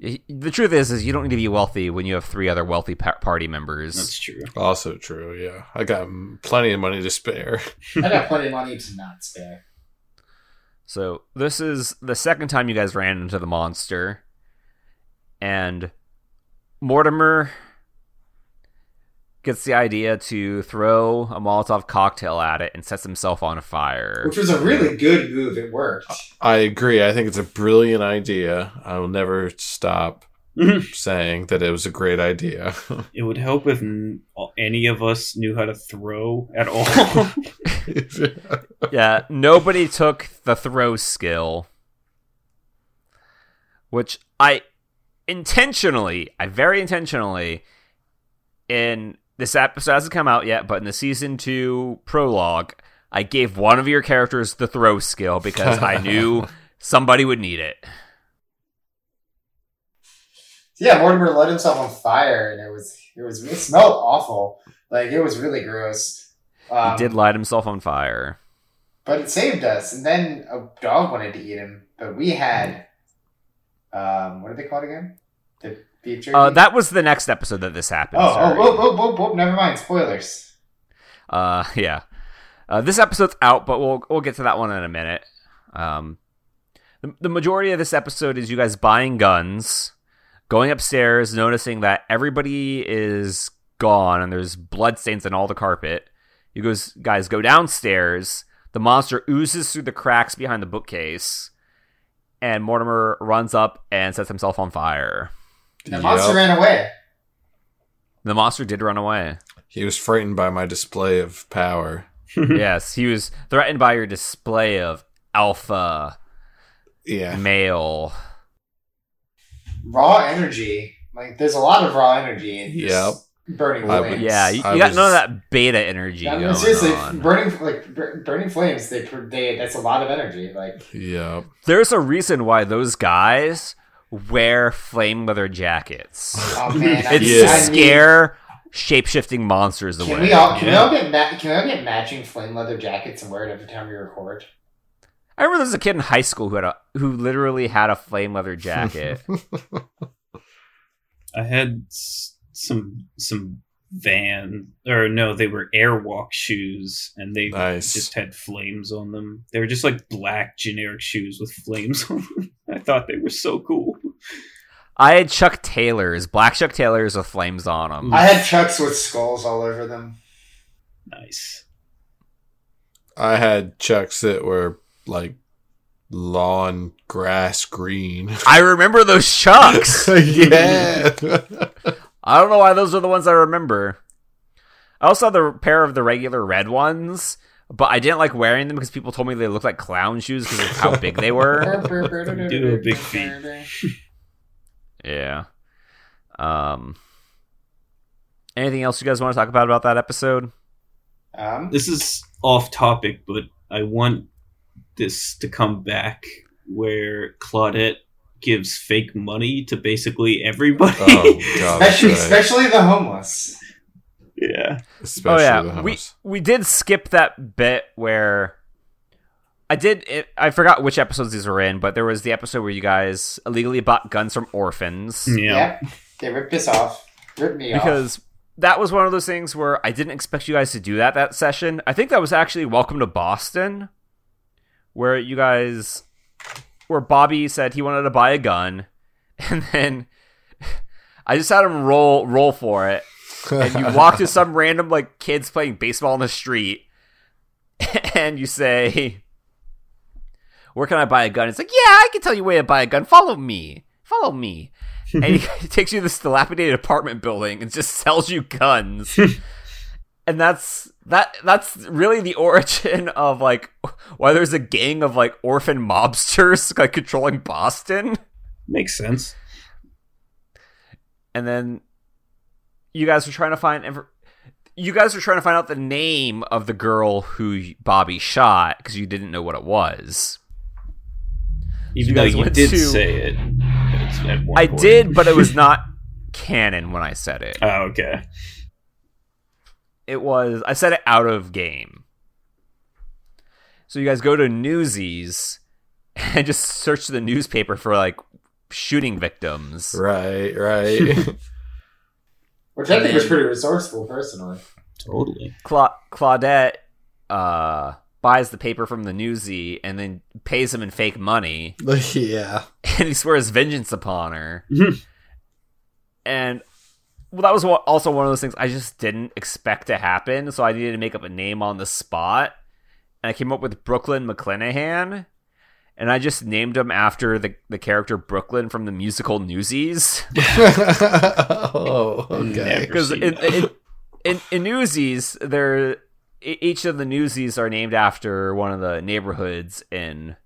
The truth is, is you don't need to be wealthy when you have three other wealthy pa- party members. That's true. also true. Yeah, I got plenty of money to spare. I got plenty of money to not spare. So this is the second time you guys ran into the monster, and Mortimer gets the idea to throw a Molotov cocktail at it and sets himself on fire. Which was a really good move. It worked. I agree. I think it's a brilliant idea. I will never stop mm-hmm. saying that it was a great idea. It would help if n- any of us knew how to throw at all. yeah, nobody took the throw skill, which I intentionally, I very intentionally, in this episode hasn't come out yet, but in the season two prologue, I gave one of your characters the throw skill because I knew somebody would need it. Yeah, Mortimer lit himself on fire, and it was it was it smelled awful. Like it was really gross. Um, he did light himself on fire. but it saved us. And then a dog wanted to eat him, but we had um, what are they called again? The Uh, that was the next episode that this happened. Oh, oh, oh, oh, whoa, never mind. Spoilers. Uh, yeah. Uh, this episode's out, but we'll we'll get to that one in a minute. Um, the, the majority of this episode is you guys buying guns, going upstairs, noticing that everybody is gone and there's bloodstains on all the carpet. You goes guys go downstairs. The monster oozes through the cracks behind the bookcase, and Mortimer runs up and sets himself on fire. The Yep. monster ran away. The monster did run away. He was frightened by my display of power. yes, he was threatened by your display of alpha Yeah. male. Raw energy. Like there's a lot of raw energy in this Yep. burning flames. would- Yeah, you, you got was- none of that beta energy I mean, going seriously, on. burning like burning flames. They they that's a lot of energy. Like yeah, There's a reason why those guys wear flame leather jackets. oh man, it's need- to scare shape-shifting monsters away. Can we all can we all get ma- can we all get matching flame leather jackets and wear it every time we record? I remember there was a kid in high school who had a who literally had a flame leather jacket. I had some some van or no, they were airwalk shoes, and they Nice. just had flames on them. They were just like black generic shoes with flames on them. I thought they were so cool. I had Chuck Taylors, black Chuck Taylors with flames on them. I had chucks with skulls all over them. Nice. I had chucks that were like lawn grass green. I remember those Chucks. yeah. I don't know why those are the ones I remember. I also had the pair of the regular red ones, but I didn't like wearing them because people told me they looked like clown shoes because of how big they were. Do have big feet. Yeah. Um. Anything else you guys want to talk about about that episode? Um, This is off topic, but I want this to come back where Claudette gives fake money to basically everybody. Oh god. especially right. especially the homeless. yeah. Especially oh the yeah, we homeless. we did skip that bit where I did. It, I forgot which episodes these were in, but there was the episode where you guys illegally bought guns from orphans. Yeah. Yep, they ripped us off. Ripped me off. because that was one of those things where I didn't expect you guys to do that that session. I think that was actually Welcome to Boston, where you guys, where Bobby said he wanted to buy a gun, and then I just had him roll roll for it, and you walk to some random like kids playing baseball on the street, and you say, "Where can I buy a gun?" It's like, "Yeah, I can tell you where to buy a gun. Follow me. Follow me." and he takes you to this dilapidated apartment building and just sells you guns. And that's that that's really the origin of like why there's a gang of like orphan mobsters like controlling Boston. Makes sense. And then you guys are trying to find you guys were trying to find out the name of the girl who Bobby shot because you didn't know what it was. Even you though you did to- say it. I point. did, but it was not canon when I said it. Oh, okay. It was I said it out of game. So you guys go to Newsies and just search the newspaper for like shooting victims. right, right. which I think was pretty resourceful, personally. Totally. Cla- Claudette uh, buys the paper from the newsie and then pays him in fake money, yeah. and he swears vengeance upon her. Mhm. and well, that was also one of those things I just didn't expect to happen, so I needed to make up a name on the spot. And I came up with Brooklyn McClanahan. and I just named him after the the character Brooklyn from the musical Newsies. oh, okay. Because in, in, in, in Newsies, there each of the Newsies are named after one of the neighborhoods in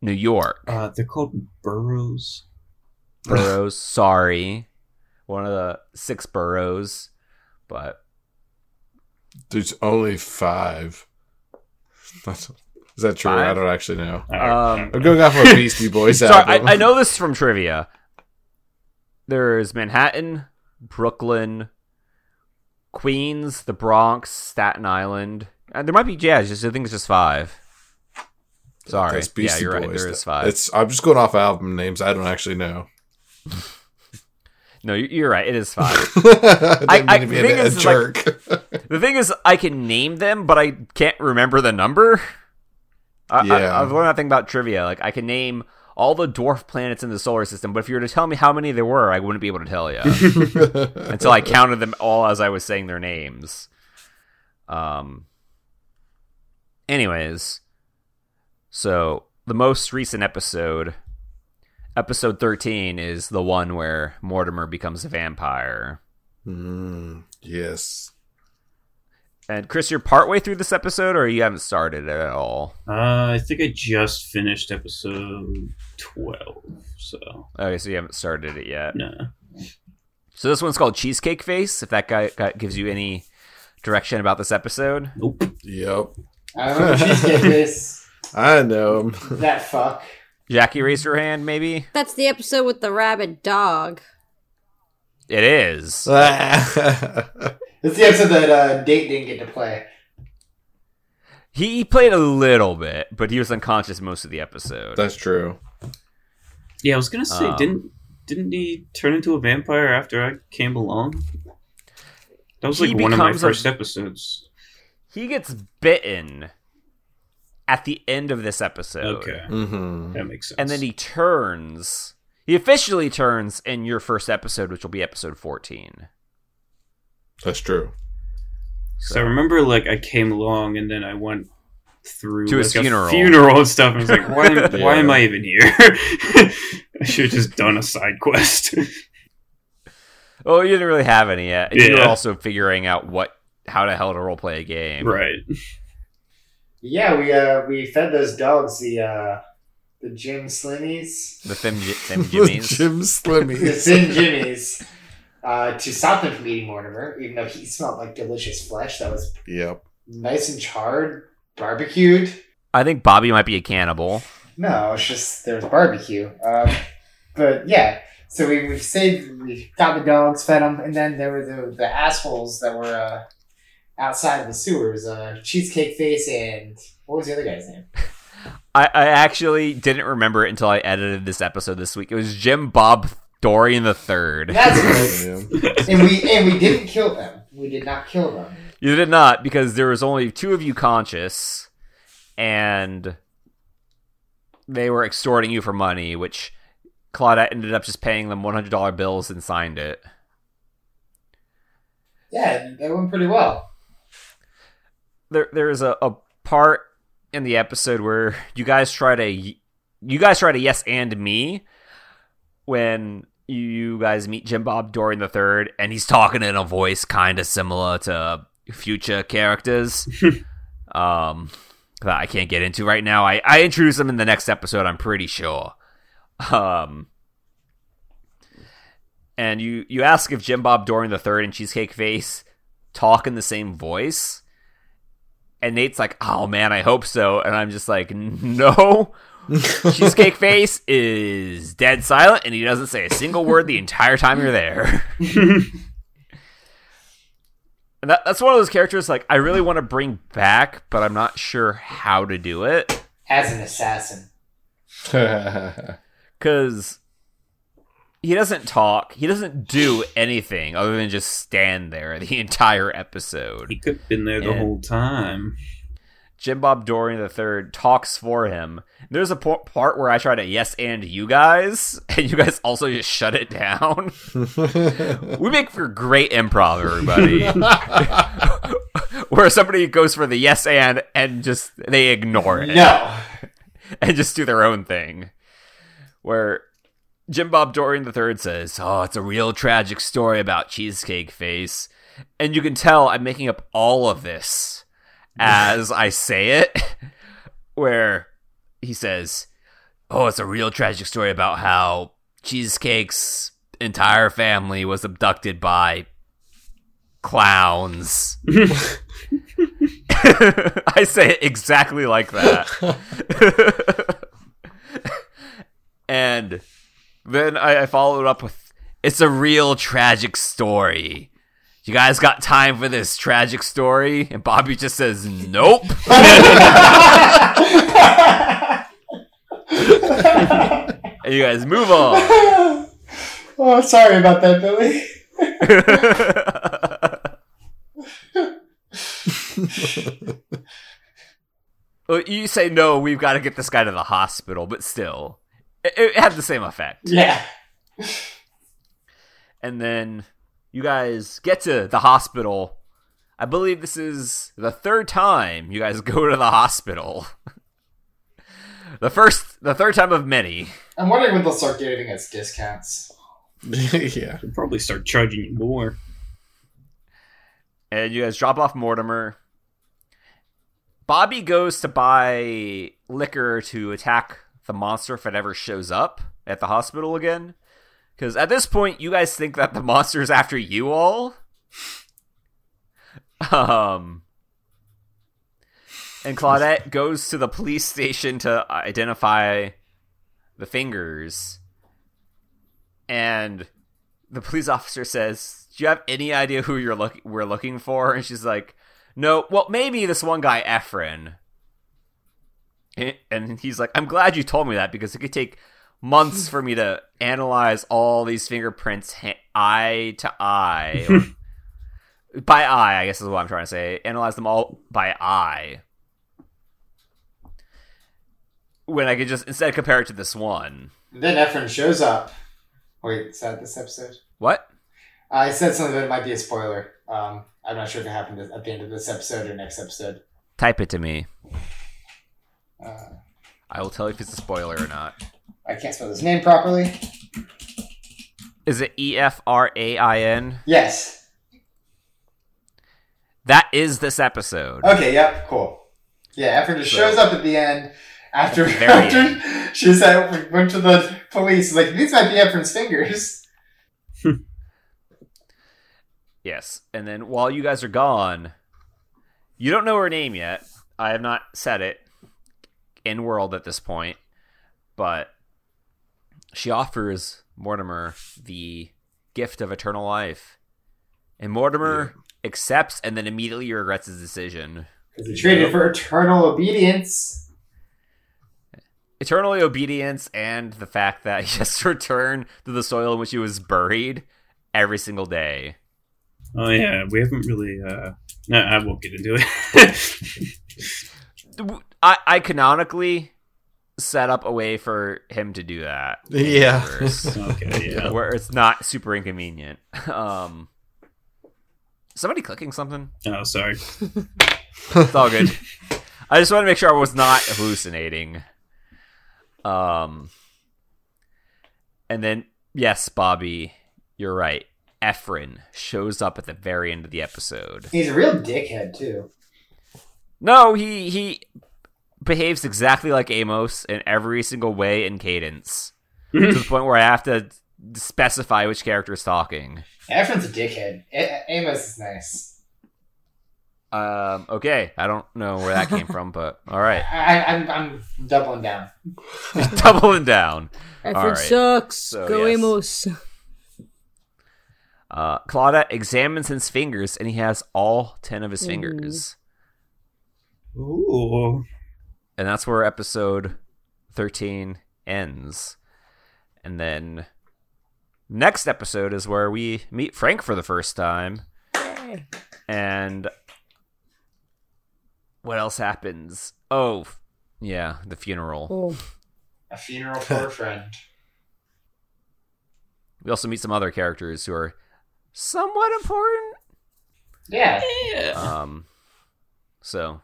New York. Uh, they're called burrows. boroughs. sorry, one of the six boroughs, but There's only five. That's, is that true? I don't actually know. Um, I'm going off of Beastie Boys sorry, album. I, I know this from trivia. There's Manhattan, Brooklyn, Queens, the Bronx, Staten Island. Uh, there might be yeah, just I think it's just five. Sorry, That's yeah, you're right. There is five. It's. I'm just going off album names. I don't actually know. No, you- you're right. It is five. I, I- the thing a, is, like- jerk. The thing is, I can name them, but I can't remember the number. I, Yeah. I, I've learned that thing about trivia. Like, I can name all the dwarf planets in the solar system, but if you were to tell me how many there were, I wouldn't be able to tell you until I counted them all as I was saying their names. Um. Anyways, so the most recent episode, episode thirteen, is the one where Mortimer becomes a vampire. Mm, yes. And Chris, you're partway through this episode, or you haven't started at all? Uh, I think I just finished episode twelve. So Okay, so you haven't started it yet. no. So this one's called Cheesecake Face. If that guy, guy gives you any direction about this episode, Nope. Yep. I remember Cheesecake Face. I know him. That fuck. Jackie, raise your hand. Maybe That's the episode with the rabid dog. it is. It's the episode that uh, Nate didn't get to play. He played a little bit, but he was unconscious most of the episode. That's true. Yeah, I was gonna say, Um, didn't didn't he turn into a vampire after I came along? That was like one of my becomes a- first episodes. He gets bitten at the end of this episode. Okay, Mm-hmm. that makes sense. And then he turns. He officially turns in your first episode, which will be episode 14. That's true. So I remember, like, I came along and then I went through To his like, a funeral. funeral and stuff. I was like, why, am, why am I even here? I should have just done a side quest. Oh, you didn't really have any yet. You were also figuring out what how the hell to roleplay a game. right. Yeah, we uh we fed those dogs the uh the Jim Slimmies, The Thim, Thim Jimmies. Jim the Slimmy. Thin Jimmies, uh, to stop them from eating Mortimer, even though he smelled like delicious flesh that was yep. nice and charred, barbecued. I think Bobby might be a cannibal. No, it's just there's barbecue. Um, but yeah, so we we saved, we got the dogs, fed them, and then there were the the assholes that were uh, outside of the sewers. Uh, Cheesecake Face and what was the other guy's name? I, I actually didn't remember it until I edited this episode this week. It was Jim Bob Dorian the Third. That's right. And we and we didn't kill them. We did not kill them. You did not because there was only two of you conscious, and they were extorting you for money, which Claudette ended up just paying them one hundred dollar bills and signed it. Yeah, that went pretty well. There, there's a, a part in the episode where you guys try to you guys try to yes and me when you guys meet Jim Bob Dorian the Third, and he's talking in a voice kind of similar to future characters. um, that I can't get into right now. I I introduce them in the next episode. I'm pretty sure. Um, and you you ask if Jim Bob Dorian the Third and Cheesecake Face talk in the same voice. And Nate's like, "Oh man, I hope so." And I'm just like, "No." Cheesecake Face is dead silent, and he doesn't say a single word the entire time you're there. And that, that's one of those characters like I really want to bring back, but I'm not sure how to do it As an assassin. because he doesn't talk, he doesn't do anything other than just stand there the entire episode. He could have been there the And- whole time. Jim Bob Dorian III talks for him. There's a part where I try to yes and you guys, and you guys also just shut it down. we make for great improv, everybody. where somebody goes for the yes and and just they ignore it. No. and just do their own thing. Where Jim Bob Dorian III says, "Oh, it's a real tragic story about Cheesecake Face," and you can tell I'm making up all of this as I say it. Where he says, "Oh, it's a real tragic story about how Cheesecake's entire family was abducted by clowns." I say it exactly like that. and then I, I followed up with it's a real tragic story. You guys got time for this tragic story? And Bobby just says, Nope. and you guys move on. oh, sorry about that, Billy. well, you say no, we've got to get this guy to the hospital, but still, it, it had the same effect. Yeah. And then you guys get to the hospital. I believe this is the third time you guys go to the hospital. the first, the third time of many. I'm wondering when they'll start giving us discounts. yeah. They'll probably start charging you more. and you guys drop off Mortimer. Bobby goes to buy liquor to attack the monster if it ever shows up at the hospital again. Because at this point, you guys think that the monster is after you all. Um, and Claudette goes to the police station to identify the fingers. And the police officer says, "Do you have any idea who you're look we're looking for?" And she's like, "No. Well, maybe this one guy, Efrain." And- And he's like, "I'm glad you told me that because it could take months for me to analyze all these fingerprints ha- eye to eye, or- by eye. I guess is what I'm trying to say. Analyze them all by eye." When I could just instead compare it to this one. And then Efrain shows up. Wait, is that this episode? What? I said something that might be a spoiler. Um, I'm not sure if it happened at the end of this episode or next episode. Type it to me. Uh, I will tell you if it's a spoiler or not. I can't spell his name properly. Is it E F R A I N? Yes. That is this episode. Okay. Yep. Cool. Yeah. Efrain just So- shows up at the end after the after she said we went to the police. Like these might be Efrain's fingers. Yes. And then while you guys are gone, you don't know her name yet. I have not said it in world at this point, but she offers Mortimer the gift of eternal life. And Mortimer accepts and then immediately regrets his decision. Because he traded for eternal obedience. Eternal obedience and the fact that he has to return to the soil in which he was buried every single day. Oh yeah, we haven't really. uh No, I won't get into it. I, I canonically set up a way for him to do that. Yeah. okay, yeah. where it's not super inconvenient. Um, somebody clicking something? Oh, sorry. It's all good. I just want to make sure I was not hallucinating. Um, and then yes, Bobby, you're right. Efrain shows up at the very end of the episode. He's a real dickhead too. No, he he behaves exactly like Amos in every single way and cadence to the point where I have to specify which character is talking. Efrain's a dickhead. A- Amos is nice. Um, okay, I don't know where that came from, but all right, I, I'm I'm doubling down. doubling down. Effort All right. sucks. So, Go yes. Amos. Uh, Claudia examines his fingers, and he has all ten of his fingers, Ooh. And that's where episode thirteen ends. And then next episode is where we meet Frank for the first time. Yay. And what else happens? Oh, yeah, the funeral. Oh, A funeral for a friend. We also meet some other characters who are somewhat important. Yeah. Yeah. Um, so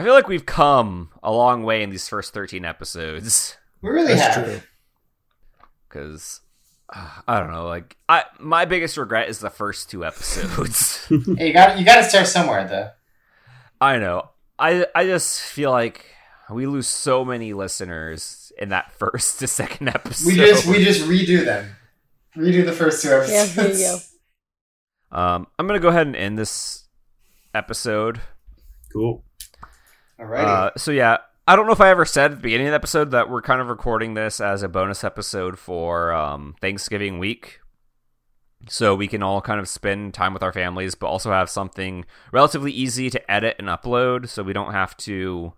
I feel like we've come a long way in these first 13 episodes We really That's have. true. cuz I don't know, like I my biggest regret is the first two episodes. Hey, you got you got to start somewhere though. I know. I I just feel like we lose so many listeners in that first to second episode. We just we just redo them. Redo the first two Yeah, episodes. there you go. um I'm going to go ahead and end this episode. Cool. Alrighty. Uh, so yeah, I don't know if I ever said at the beginning of the episode that we're kind of recording this as a bonus episode for um, Thanksgiving week. So we can all kind of spend time with our families, but also have something relatively easy to edit and upload, so we don't have to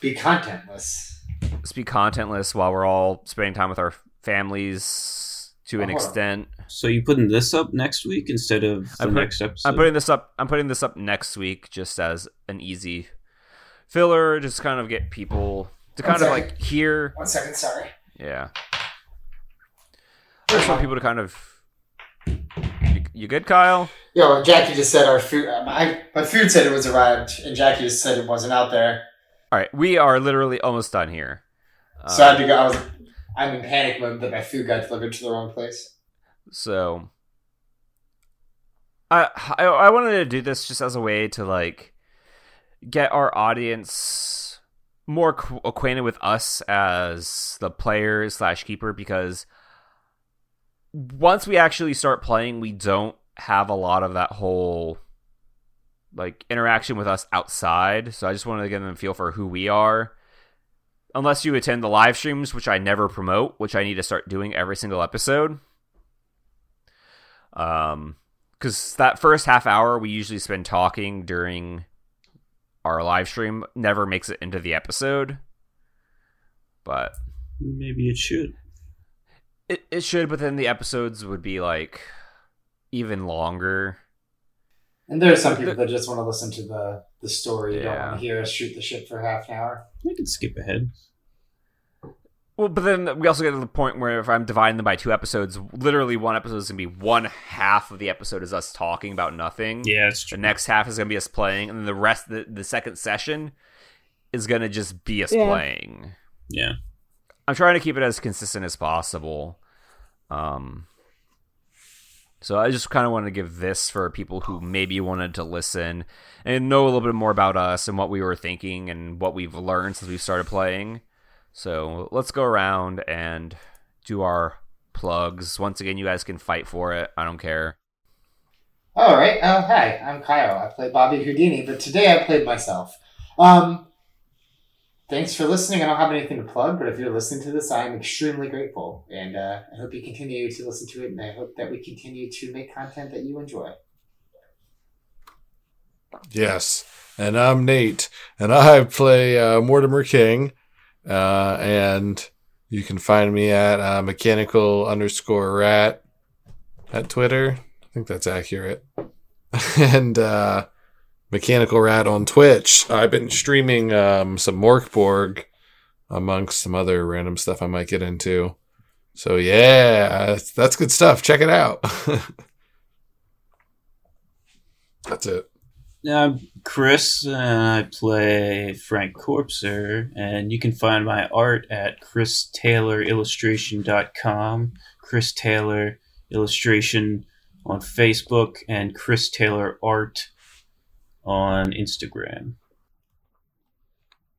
Be contentless. be contentless while we're all spending time with our families to an Oh, extent. So you putting this up next week instead of the I'm put- next episode? I'm putting this up. I'm putting this up next week, just as an easy filler, just kind of get people to One kind of like hear One second, sorry. Yeah. I just want people to kind of. You, you good, Kyle? Yo, well, Jackie just said our food. Uh, my my food said it was arrived, and Jackie just said it wasn't out there. All right, we are literally almost done here. So I had Um, to go. I was. I'm in panic mode that my food got delivered to the wrong place. so, I, I I wanted to do this just as a way to like get our audience more qu- acquainted with us as the player slash keeper because once we actually start playing, we don't have a lot of that whole like interaction with us outside. So I just wanted to give them a feel for who we are. Unless you attend the live streams, which I never promote, which I need to start doing every single episode. Um, because that first half hour we usually spend talking during our live stream never makes it into the episode. But Maybe it should. it, it should, but then the episodes would be like even longer. And there are some people that just want to listen to the the story. You don't want to hear us shoot the shit for half an hour. We could skip ahead. Well, but then we also get to the point where if I'm dividing them by two episodes, literally one episode is gonna be one half of the episode is us talking about nothing. Yeah, it's true. The next half is gonna be us playing, and then the rest, the the second session, is gonna just be us Yeah. playing. Yeah. I'm trying to keep it as consistent as possible. Um, so I just kind of wanted to give this for people who maybe wanted to listen and know a little bit more about us and what we were thinking and what we've learned since we started playing. So let's go around and do our plugs. Once again, you guys can fight for it. I don't care. All right. Oh, hi. I'm Kyle. I play Bobby Houdini, but today I played myself. Um, thanks for listening. I don't have anything to plug, but if you're listening to this, I'm extremely grateful, and uh, I hope you continue to listen to it, and I hope that we continue to make content that you enjoy. Yes. And I'm Nate, and I play uh, Mortimer King. Uh, and you can find me at uh, mechanical underscore rat at Twitter. I think that's accurate. and uh, mechanical rat on Twitch. I've been streaming um, some Mörk Borg amongst some other random stuff I might get into. So yeah, that's, good stuff. Check it out. that's it. I'm Chris, and I play Frank Corpser, and you can find my art at christaylorillustration.com, Chris Taylor Illustration on Facebook, and Chris Taylor Art on Instagram.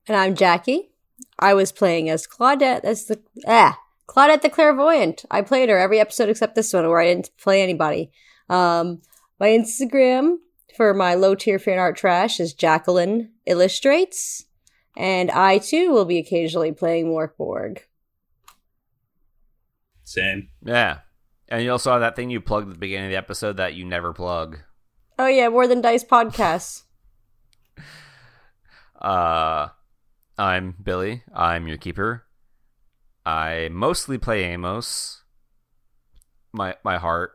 And I'm Jackie. I was playing as Claudette as the ah Claudette the Clairvoyant. I played her every episode except this one where I didn't play anybody. Um, my Instagram for my low tier fan art trash is Jacqueline Illustrates, and I too will be occasionally playing Mörk Borg. Same. Yeah. And you also have that thing you plugged at the beginning of the episode that you never plug. Oh yeah, More Than Dice podcasts. Uh, I'm Billy. I'm your keeper. I mostly play Amos. My my heart.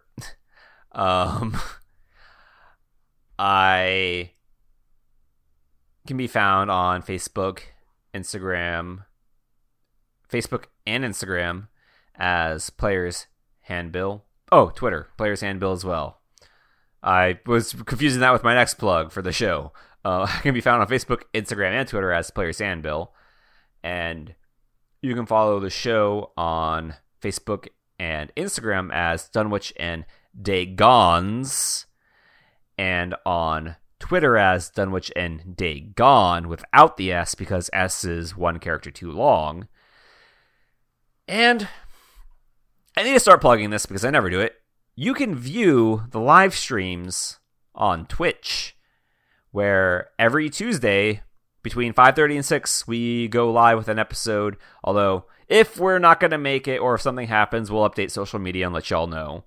um, I can be found on Facebook, Instagram, Facebook and Instagram as Players Handbill. Oh, Twitter, Players Handbill as well. I was confusing that with my next plug for the show. Uh, I can be found on Facebook, Instagram, and Twitter as Players Handbill. And you can follow the show on Facebook and Instagram as Dunwich and Dagons, and on Twitter as Dunwich and Dagon without the S because S is one character too long. And I need to start plugging this because I never do it. You can view the live streams on Twitch, where every Tuesday between 5:30 and 6 we go live with an episode. Although if we're not going to make it or if something happens, we'll update social media and let y'all know.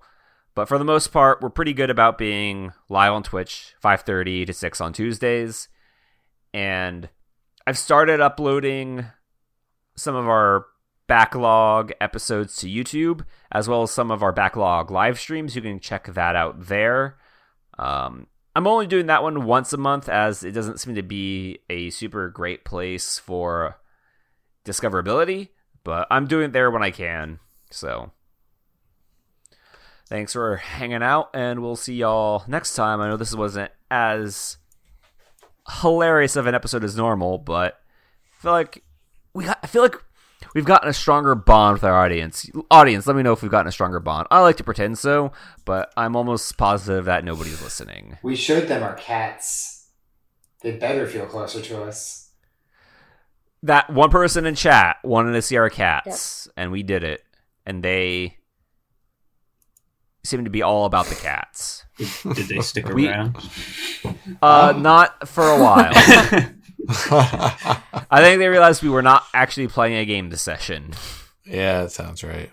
But for the most part, we're pretty good about being live on Twitch 5:30 to 6 on Tuesdays. And I've started uploading some of our backlog episodes to YouTube, as well as some of our backlog live streams. You can check that out there. Um, I'm only doing that one once a month, as it doesn't seem to be a super great place for discoverability, but I'm doing it there when I can. So, thanks for hanging out, and we'll see y'all next time. I know this wasn't as hilarious of an episode as normal, but I feel like we got, I feel like we've gotten a stronger bond with our audience. Audience, let me know if we've gotten a stronger bond. I like to pretend so, but I'm almost positive that nobody's listening. We showed them our cats. They better feel closer to us. That one person in chat wanted to see our cats, and we did it, and they seem to be all about the cats. Did, did they stick We- around? Uh, not for a while. I think they realized we were not actually playing a game this session. yeah, that sounds right.